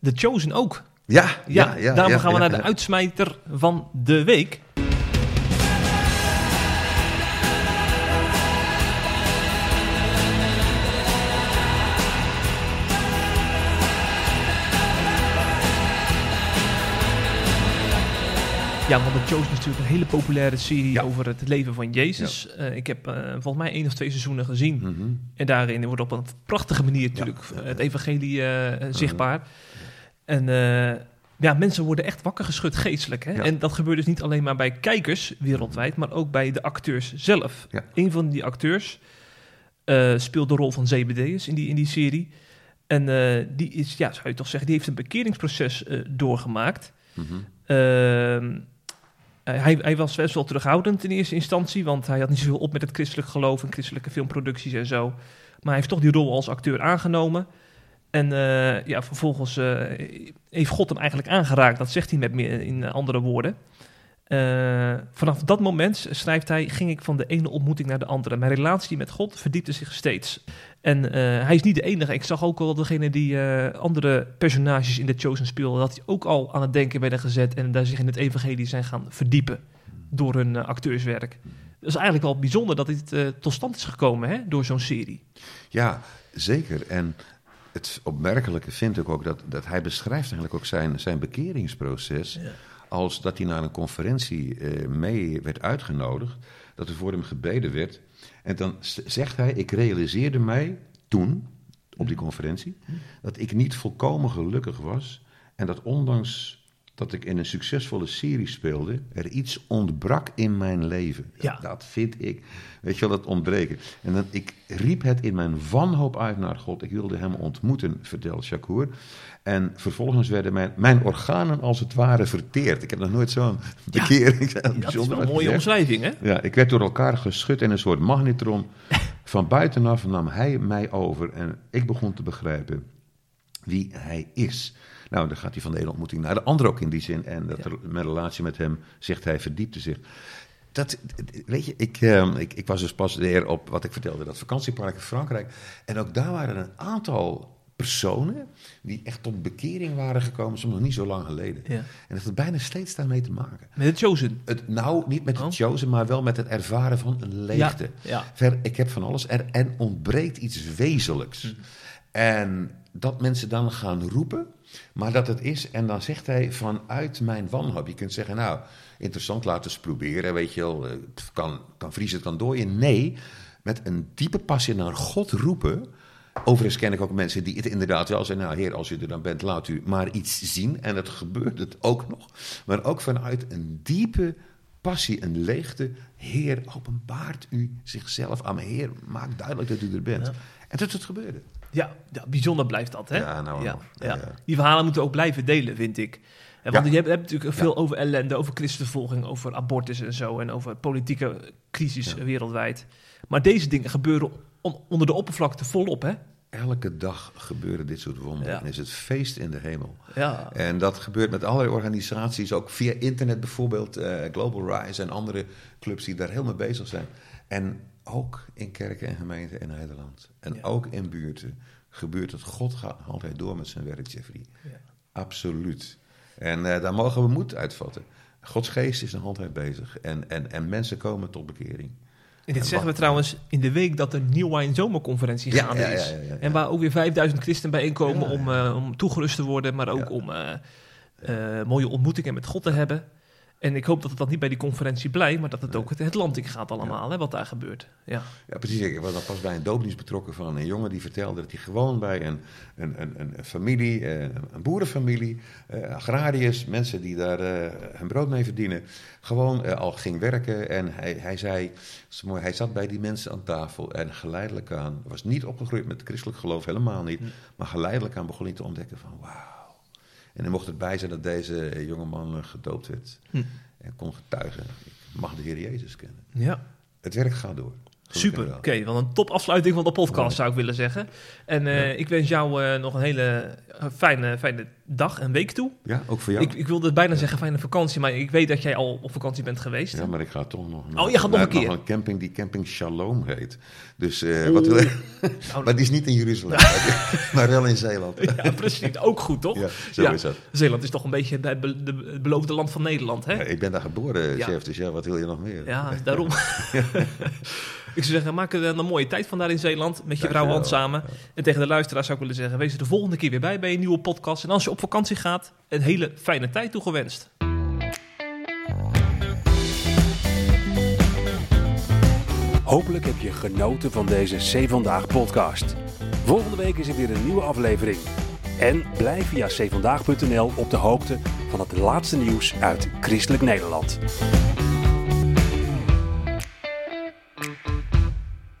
[SPEAKER 2] The Chosen ook.
[SPEAKER 3] Ja,
[SPEAKER 2] Ja, daarom
[SPEAKER 3] ja,
[SPEAKER 2] gaan we
[SPEAKER 3] ja,
[SPEAKER 2] naar de
[SPEAKER 3] ja.
[SPEAKER 2] uitsmijter van de week. Ja, want Chosen is natuurlijk een hele populaire serie
[SPEAKER 3] Ja.
[SPEAKER 2] over het leven van Jezus. Eh, ik heb eh, volgens mij één of twee seizoenen gezien.
[SPEAKER 3] Mhm.
[SPEAKER 2] En daarin wordt op een prachtige manier natuurlijk
[SPEAKER 3] ja,
[SPEAKER 2] het evangelie eh, eh, zichtbaar. En eh, ja, mensen worden echt wakker geschud geestelijk. Hè? En dat gebeurt dus niet alleen maar bij kijkers wereldwijd, maar ook bij de acteurs zelf. Een van die acteurs eh, speelt de rol van Zebedeus in die, in die serie. En eh, die is, ja, zou je toch zeggen, die heeft een bekeringsproces eh, doorgemaakt.
[SPEAKER 3] Mhm.
[SPEAKER 2] Ehm, eh, hij, hij was best wel terughoudend in eerste instantie, want hij had niet zoveel op met het christelijk geloof en christelijke filmproducties en zo. Maar hij heeft toch die rol als acteur aangenomen. En eh, ja, vervolgens eh, heeft God hem eigenlijk aangeraakt. Dat zegt hij met meer in andere woorden. Eh, vanaf dat moment, schrijft hij, ging ik van de ene ontmoeting naar de andere. Mijn relatie met God verdiepte zich steeds. En eh, hij is niet de enige. Ik zag ook wel degene die eh, andere personages in The Chosen speelden, dat die ook al aan het denken werden gezet en daar zich in het evangelie zijn gaan verdiepen door hun acteurswerk. Dat is eigenlijk wel bijzonder dat dit tot stand is gekomen hè, door zo'n serie.
[SPEAKER 3] Ja, zeker. En het opmerkelijke vind ik ook dat, dat hij beschrijft eigenlijk ook zijn, zijn bekeringsproces.
[SPEAKER 2] Ja.
[SPEAKER 3] Als dat hij naar een conferentie eh, mee werd uitgenodigd, dat er voor hem gebeden werd. En dan zegt hij: Ik realiseerde mij toen, op die conferentie, dat ik niet volkomen gelukkig was. En dat ondanks dat ik in een succesvolle serie speelde, er iets ontbrak in mijn leven.
[SPEAKER 2] Ja.
[SPEAKER 3] Dat vind ik, weet je wel, dat ontbreken. En dan, ik riep het in mijn wanhoop uit naar God. Ik wilde hem ontmoeten, vertelt Shakur. En vervolgens werden mijn, mijn organen als het ware verteerd. Ik heb nog nooit zo'n
[SPEAKER 2] Ja.
[SPEAKER 3] bekering.
[SPEAKER 2] Dat is wel een mooie omschrijving, hè?
[SPEAKER 3] Ja, ik werd door elkaar geschud in een soort magnetron. <laughs> Van buitenaf nam hij mij over en ik begon te begrijpen wie hij is. Nou, dan gaat hij van de ene ontmoeting naar de andere ook in die zin. En dat
[SPEAKER 2] Ja.
[SPEAKER 3] mijn relatie met hem, zegt hij, verdiepte zich. Dat, weet je, ik, eh, ik, ik was dus pas weer op wat ik vertelde, dat vakantiepark in Frankrijk. En ook daar waren een aantal personen die echt tot bekering waren gekomen, soms nog niet zo lang geleden.
[SPEAKER 2] Ja.
[SPEAKER 3] En dat had bijna steeds daarmee te maken.
[SPEAKER 2] Met The Chosen.
[SPEAKER 3] Het, nou, niet met
[SPEAKER 2] Oh.
[SPEAKER 3] het chosen, maar wel met het ervaren van een leegte.
[SPEAKER 2] Ja, ja.
[SPEAKER 3] Ver, ik heb van alles. Er, er ontbreekt iets wezenlijks.
[SPEAKER 2] Mhm.
[SPEAKER 3] En dat mensen dan gaan roepen, maar dat het is. En dan zegt hij vanuit mijn wanhoop. Je kunt zeggen, nou, interessant, laten we eens proberen. Weet je wel, het kan, kan vriezen, het kan dooien. Nee, met een diepe passie naar God roepen. Overigens ken ik ook mensen die het inderdaad wel zeggen. Nou, heer, als u er dan bent, laat u maar iets zien. En het gebeurt het ook nog. Maar ook vanuit een diepe passie, een leegte. Heer, openbaart u zichzelf aan me. Heer, maak duidelijk dat u er bent.
[SPEAKER 2] Ja.
[SPEAKER 3] En dat het gebeurde.
[SPEAKER 2] Ja, ja, bijzonder blijft dat, hè?
[SPEAKER 3] Ja, nou,
[SPEAKER 2] ja,
[SPEAKER 3] ja.
[SPEAKER 2] Die verhalen moeten ook blijven delen, vind ik. Eh, Want je hebt, hebt natuurlijk veel over ellende, over christenvervolging, over abortus en zo. En over politieke crisis wereldwijd. Maar deze dingen gebeuren on- onder de oppervlakte volop, hè?
[SPEAKER 3] Elke dag gebeuren dit soort wonderen.
[SPEAKER 2] Ja.
[SPEAKER 3] En is het feest in de hemel.
[SPEAKER 2] Ja,
[SPEAKER 3] En dat gebeurt met allerlei organisaties, ook via internet bijvoorbeeld, eh, Global Rise en andere clubs die daar heel mee bezig zijn. En ook in kerken en gemeenten in Nederland. En
[SPEAKER 2] Ja.
[SPEAKER 3] ook in buurten gebeurt het. God gaat altijd door met zijn werk, Jeffrey.
[SPEAKER 2] Ja.
[SPEAKER 3] Absoluut. En eh, daar mogen we moed uitvatten. Gods geest is nog altijd bezig. En, en, en mensen komen tot bekering.
[SPEAKER 2] En dit
[SPEAKER 3] En
[SPEAKER 2] zeggen we trouwens in de week dat de New Wine Zomerconferentie gaande is. En waar ook weer 5000 christenen bijeenkomen om, eh, om toegerust te worden, maar ook om eh, eh, mooie ontmoetingen met God te hebben. En ik hoop dat het dan niet bij die conferentie blijft, maar dat het ook het, het land in gaat allemaal, hè, wat daar gebeurt. Ja.
[SPEAKER 3] Ja, precies. Ik was pas bij een doopdienst betrokken van een jongen die vertelde dat hij gewoon bij een, een, een, een familie, eh, een boerenfamilie, eh, agrariërs, mensen die daar eh, hun brood mee verdienen, gewoon al ging werken. En hij, hij zei, hij zat bij die mensen aan tafel en geleidelijk aan, was niet opgegroeid met christelijk geloof, helemaal niet, maar geleidelijk aan begon hij te ontdekken van wauw. En hij mocht erbij zijn dat deze jongeman eh, gedoopt werd
[SPEAKER 2] Hm.
[SPEAKER 3] en kon getuigen, ik mag de Heer Jezus kennen.
[SPEAKER 2] ja.
[SPEAKER 3] Het werk gaat door.
[SPEAKER 2] Super, oké. want een top afsluiting van de podcast zou ik willen zeggen. En eh, ik wens jou eh, nog een hele eh, fijne, fijne dag en week toe.
[SPEAKER 3] Ja, ook voor jou.
[SPEAKER 2] Ik, ik wilde bijna zeggen fijne vakantie, maar ik weet dat jij al op vakantie bent geweest.
[SPEAKER 3] Ja, maar ik ga toch nog.
[SPEAKER 2] Oh, je gaat nog een keer?
[SPEAKER 3] Nog een camping die Camping Shalom heet. Dus wat wil je?
[SPEAKER 2] Nou, <laughs>
[SPEAKER 3] maar die is niet in Jeruzalem, <laughs> maar wel in Zeeland. <laughs>
[SPEAKER 2] ja, precies. Ook goed, toch?
[SPEAKER 3] Ja, zo
[SPEAKER 2] Ja.
[SPEAKER 3] is dat.
[SPEAKER 2] Zeeland is toch een beetje het be- de- het beloofde land van Nederland, hè?
[SPEAKER 3] Ja, ik ben daar geboren,
[SPEAKER 2] Ja.
[SPEAKER 3] chef, dus ja, wat wil je nog meer?
[SPEAKER 2] Ja, daarom. Ik zou zeggen, maak er een mooie tijd van daar in Zeeland met je vrouw. Hans samen. En tegen de luisteraars zou ik willen zeggen, wees er de volgende keer weer bij bij een nieuwe podcast. En als je op vakantie gaat, een hele fijne tijd toegewenst.
[SPEAKER 1] Hopelijk heb je genoten van deze C Vandaag podcast. Volgende week is er weer een nieuwe aflevering. En blijf via cvandaag.nl op de hoogte van het laatste nieuws uit Christelijk Nederland.